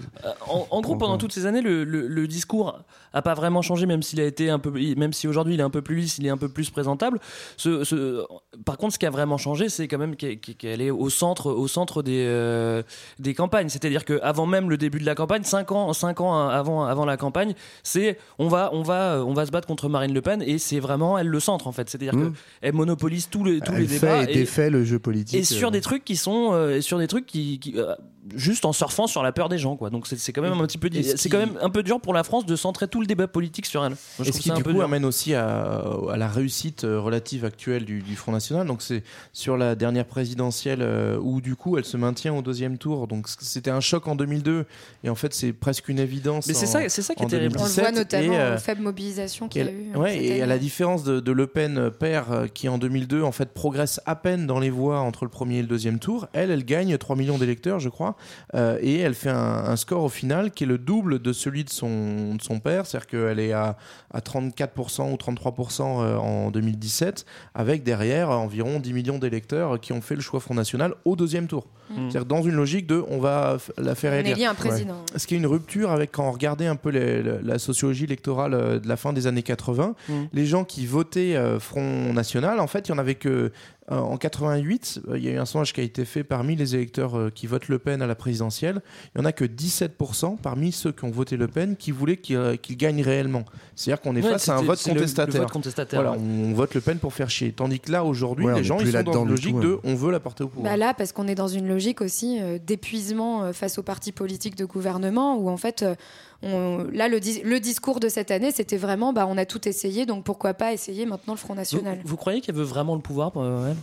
En, en gros, pendant toutes ces années, le, le- le discours a pas vraiment changé, même s'il a été un peu, même si aujourd'hui il est un peu plus lisse, il est un peu plus présentable. Ce, ce- par contre, ce qui a vraiment changé, c'est quand même qu'elle est au centre, au centre des, euh, des campagnes. C'est-à-dire qu'avant même le début de la campagne, cinq ans, cinq ans avant, avant la campagne, c'est on va, on va, on va se battre contre Marine Le Pen et c'est vraiment elle le centre en fait. C'est-à-dire Mm. qu'elle monopolise tous les, tous elle les fait débats et défait le jeu politique. et sur euh, des trucs qui sont euh, sur des trucs qui, qui, euh, juste en surfant sur la peur des gens quoi donc c'est c'est quand même un petit peu ce c'est quand même un peu dur pour la France de centrer tout le débat politique sur elle Moi, je Et ce qui du peu coup dur. amène aussi à, à la réussite euh, relative actuelle du, du Front National. Donc c'est sur la dernière présidentielle euh, où du coup elle se maintient au deuxième tour. Donc c'était un choc en 2002 et en fait c'est presque une évidence. Mais c'est ça- c'est ça qui est terrible. On le 2017. voit notamment Et, euh, aux faibles mobilisations qu'il y a et- eu. ouais, et à la différence de, de Le Pen père qui en 2002 en fait progresse à peine dans les voix entre le premier et le deuxième tour, elle elle gagne 3 millions d'électeurs je crois euh, et elle fait un, un score au final qui est le double de celui de son, de son père, c'est-à-dire qu'elle est à, à 34% ou 33% euh, en 2017 avec derrière environ 10 millions d'électeurs qui ont fait le choix Front National au deuxième tour. Mm. C'est-à-dire dans une logique de on va la faire élire. élit un président. Ce qui est une rupture avec quand on regardait un peu les- la sociologie électorale euh, de la fin des années 80, Mm. les gens qui votaient euh, Front National, en fait, il y en avait que euh, en 88, euh, il y a eu un sondage qui a été fait parmi les électeurs euh, qui votent Le Pen à la présidentielle. Il y en a que 17% parmi ceux qui ont voté Le Pen qui voulaient qu'il euh, qu'il gagne réellement. C'est-à-dire qu'on est Ouais, face à un vote c'est le- le contestataire. vote contestataire, Voilà, ouais. on vote Le Pen pour faire chier. Tandis que là, aujourd'hui, Ouais, les gens ils sont dans une logique tout, de on veut la porter au pouvoir. Bah là, parce qu'on est dans une logique aussi euh, d'épuisement euh, face aux partis politiques de gouvernement, où en fait, euh, on- là, le, dis- le discours de cette année, c'était vraiment, bah, on a tout essayé, donc pourquoi pas essayer maintenant le Front National vous croyez qu'elle veut vraiment le pouvoir euh, elle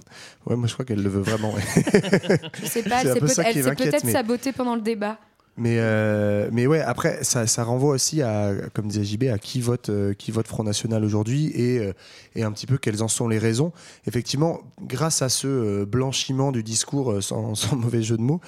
Ouais, moi je crois qu'elle le veut vraiment. ouais. Je sais pas, C'est peut- peut-être sabotée pendant le débat. Mais, euh, mais ouais, après, ça, ça renvoie aussi à, comme disait JB, à qui vote, euh, qui vote Front National aujourd'hui et, euh, et un petit peu quelles en sont les raisons. Effectivement, grâce à ce euh, blanchiment du discours, sans, mauvais jeu de mots,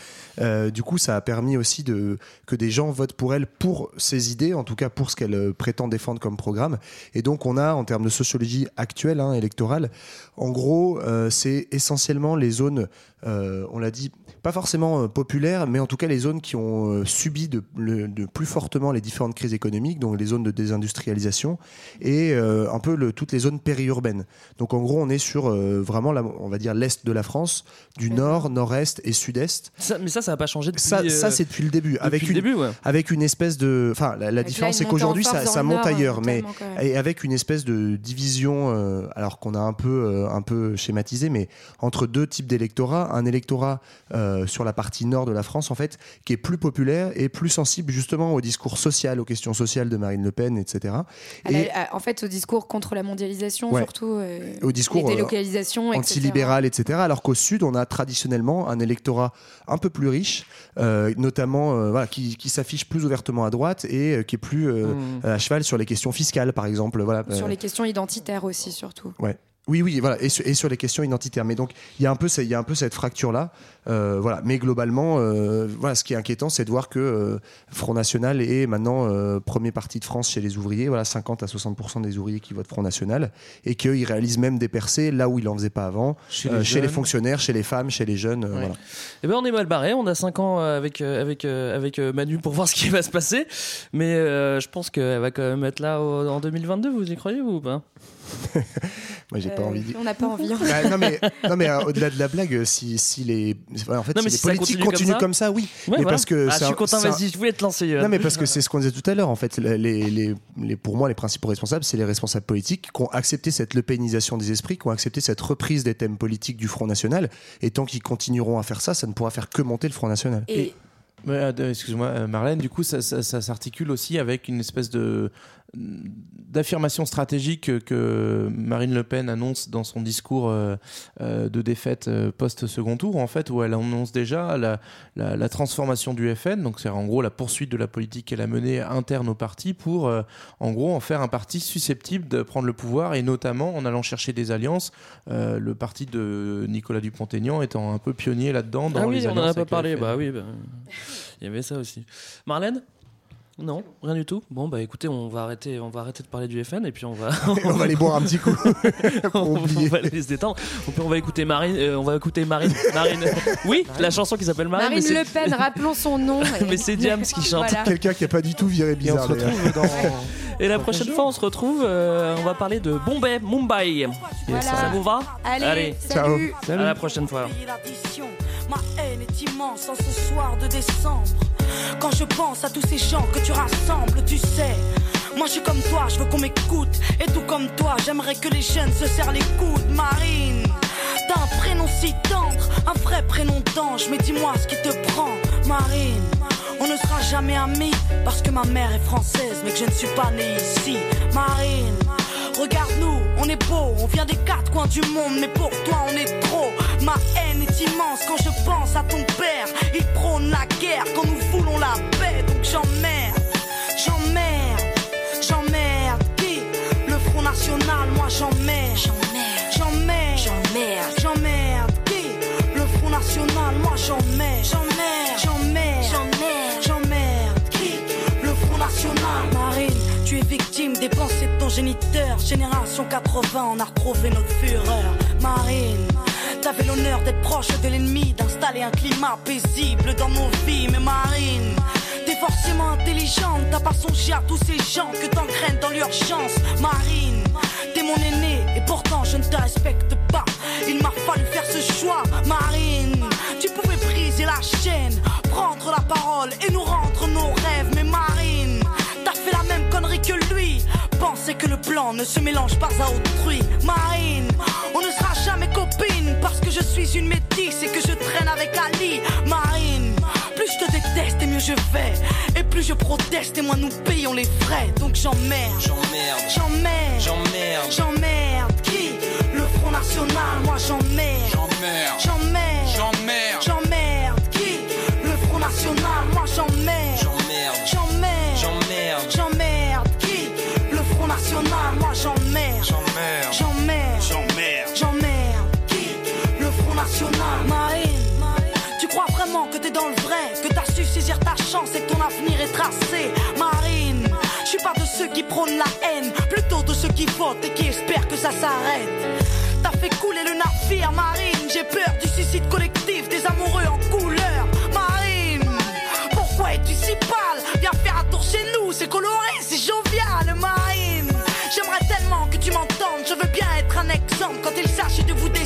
du coup, ça a permis aussi de, que des gens votent pour elle pour ses idées, en tout cas pour ce qu'elle prétend défendre comme programme. Et donc, on a, en termes de sociologie actuelle, hein, électorale, en gros, c'est essentiellement les zones, on l'a dit, pas forcément euh, populaires, mais en tout cas les zones qui ont euh, subi de, le- de plus fortement les différentes crises économiques, donc les zones de désindustrialisation et euh, un peu le- toutes les zones périurbaines. Donc en gros, on est sur euh, vraiment, la- on va dire l'est de la France, du nord, nord-est et sud-est. Ça- mais ça, ça n'a pas changé depuis. Ça, euh, ça c'est depuis le début. depuis avec le une, début, ouais. avec une espèce de, enfin, la, différence c'est qu'aujourd'hui ça, monte nord, ailleurs, mais et avec une espèce de division, euh, alors qu'on a un peu, euh, un peu schématisé, mais entre deux types d'électorat, un électorat euh, sur la partie nord de la France en fait, qui est plus populaire et plus sensible justement au discours social, aux questions sociales de Marine Le Pen, etc. Et à- en fait, au discours contre la mondialisation, Ouais. surtout. euh, au discours les euh, délocalisations, etc. antilibéral, etc. Alors qu'au sud, on a traditionnellement un électorat un peu plus riche, euh, notamment euh, voilà, qui, qui s'affiche plus ouvertement à droite et euh, qui est plus euh, Mm. à cheval sur les questions fiscales, par exemple. Voilà. Sur Euh, les questions identitaires aussi, surtout. Ouais. Oui, oui, voilà, et sur, et sur les questions identitaires. Mais donc, il y a un peu, il y a un peu cette fracture-là, euh, voilà. Mais globalement, euh, voilà, ce qui est inquiétant, c'est de voir que euh, Front National est maintenant premier parti de France chez les ouvriers. Voilà, 50 à 60 des ouvriers qui votent Front National, et qu'il réalise même des percées là où il en faisait pas avant, Chez les chez les jeunes. fonctionnaires, chez les femmes, chez les jeunes, Ouais. voilà. Eh ben on est mal barré, on a 5 ans avec, avec, avec Manu pour voir ce qui va se passer. Mais je pense qu'elle va quand même être là au- en 2022, vous y croyez ou pas? Moi, j'ai pas Euh, envie. de- On n'a pas envie. Bah, non mais, non, mais euh, au-delà de la blague, si, si les, en fait, Non, si mais les si politiques continue continuent comme comme ça- ça, oui. Ouais, mais voilà. parce que Ah, je suis content, vas-y, je voulais te lancer. Non, mais parce que c'est ce qu'on disait tout à l'heure. En fait, les, les, les- pour moi, les principaux responsables, c'est les responsables politiques qui ont accepté cette lepénisation des esprits, qui ont accepté cette reprise des thèmes politiques du Front National. Et tant qu'ils continueront à faire ça, ça ne pourra faire que monter le Front National. Et, euh, Excuse-moi, euh, Marlène, du coup, ça, ça- ça s'articule aussi avec une espèce de d'affirmation stratégique que, Marine Le Pen annonce dans son discours euh, euh, de défaite euh, post-second tour, en fait, où elle annonce déjà la, la, la transformation du FN, donc c'est en gros la poursuite de la politique qu'elle a menée interne au parti pour, en gros, en faire un parti susceptible de prendre le pouvoir, et notamment en allant chercher des alliances, le parti de Nicolas Dupont-Aignan étant un peu pionnier là-dedans. Dans Ah oui, les on en a pas parlé. Bah oui, bah, il y avait ça aussi. Marlène? Non, rien du tout. Bon bah écoutez, on va arrêter, on va arrêter de parler du FN et puis on va, on va aller boire un petit coup. on, on va aller se détendre. On, peut- on va écouter Marine, euh, on va écouter Marine, Marine. Oui, la chanson qui s'appelle Marine. Marine Le Pen, rappelons son nom. Mais c'est Diams qui chante. Voilà. Quelqu'un qui a pas du tout viré Et on bizarre. se dans. Et la prochaine fois, on se retrouve. euh, on va parler de Bombay, Mumbai. Voilà. Ça vous va Allez, Ciao. salut. À la prochaine fois. Ma haine est immense en ce soir de décembre. Quand je pense à tous ces gens que tu rassembles, tu sais. Moi je suis comme toi, je veux qu'on m'écoute. Et tout comme toi, j'aimerais que les jeunes se serrent les coudes. Marine, t'as un prénom si tendre, un vrai prénom d'ange. Mais dis-moi ce qui te prend, Marine. On ne sera jamais amis parce que ma mère est française, mais que je ne suis pas née ici. Marine, regarde-nous, on est beau, on vient des quatre coins du monde, mais pour toi on est trop. Ma haine est immense quand je pense à ton père. Il prône la guerre quand nous voulons la paix, donc j'emmerde, j'emmerde, j'emmerde. Qui Le Front National, moi j'emmerde, j'emmerde, j'emmerde, j'emmerde. Qui Le Front National, moi j'emmerde, j'emmerde, tu es victime des pensées de ton géniteur. Génération 80, on a retrouvé notre fureur. Marine, t'avais l'honneur d'être proche de l'ennemi, d'installer un climat paisible dans nos vies. Mais Marine, t'es forcément intelligente, t'as pas songé à tous ces gens que t'engraines dans l'urgence. Marine, t'es mon aîné et pourtant je ne te respecte pas. Il m'a fallu faire ce choix, Marine. Tu pouvais briser la chaîne, prendre la parole et nous rendre lui. Pensez que le blanc ne se mélange pas à autrui. Marine, on ne sera jamais copines parce que je suis une métisse et que je traîne avec Ali. Marine, plus je te déteste et mieux je vais. Et plus je proteste et moins nous payons les frais. Donc j'emmerde, J'emmerde, j'emmerde, j'emmerde, j'emmerde. Qui? Le Front National, moi j'emmerde. j'emmerde, J'emmerde, j'emmerde. Saisir ta chance et ton avenir est tracé. Marine, je suis pas de ceux qui prônent la haine, plutôt de ceux qui votent et qui espèrent que ça s'arrête. T'as fait couler le navire, Marine. J'ai peur du suicide collectif des amoureux en couleur. Marine, pourquoi es-tu si pâle? Viens faire un tour chez nous, c'est coloré, c'est jovial, Marine. J'aimerais tellement que tu m'entendes, je veux bien être un exemple quand il s'agit de vous descendre,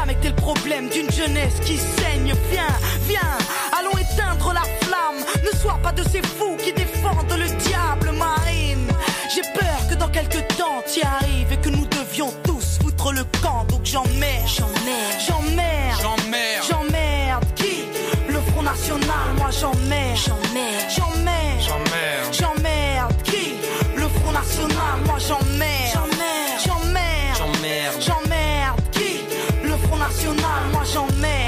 jamais que t'es le problème d'une jeunesse qui saigne. Viens, viens, allons éteindre la flamme. Ne sois pas de ces fous qui défendent le diable, Marine. J'ai peur que dans quelques temps t'y arrives et que nous devions tous foutre le camp. Donc j'emmerde, j'emmerde, j'emmerde, J'emmerde. j'emmerde. Qui? Le Front National, moi j'emmerde, j'emmerde, j'emmerde. on man.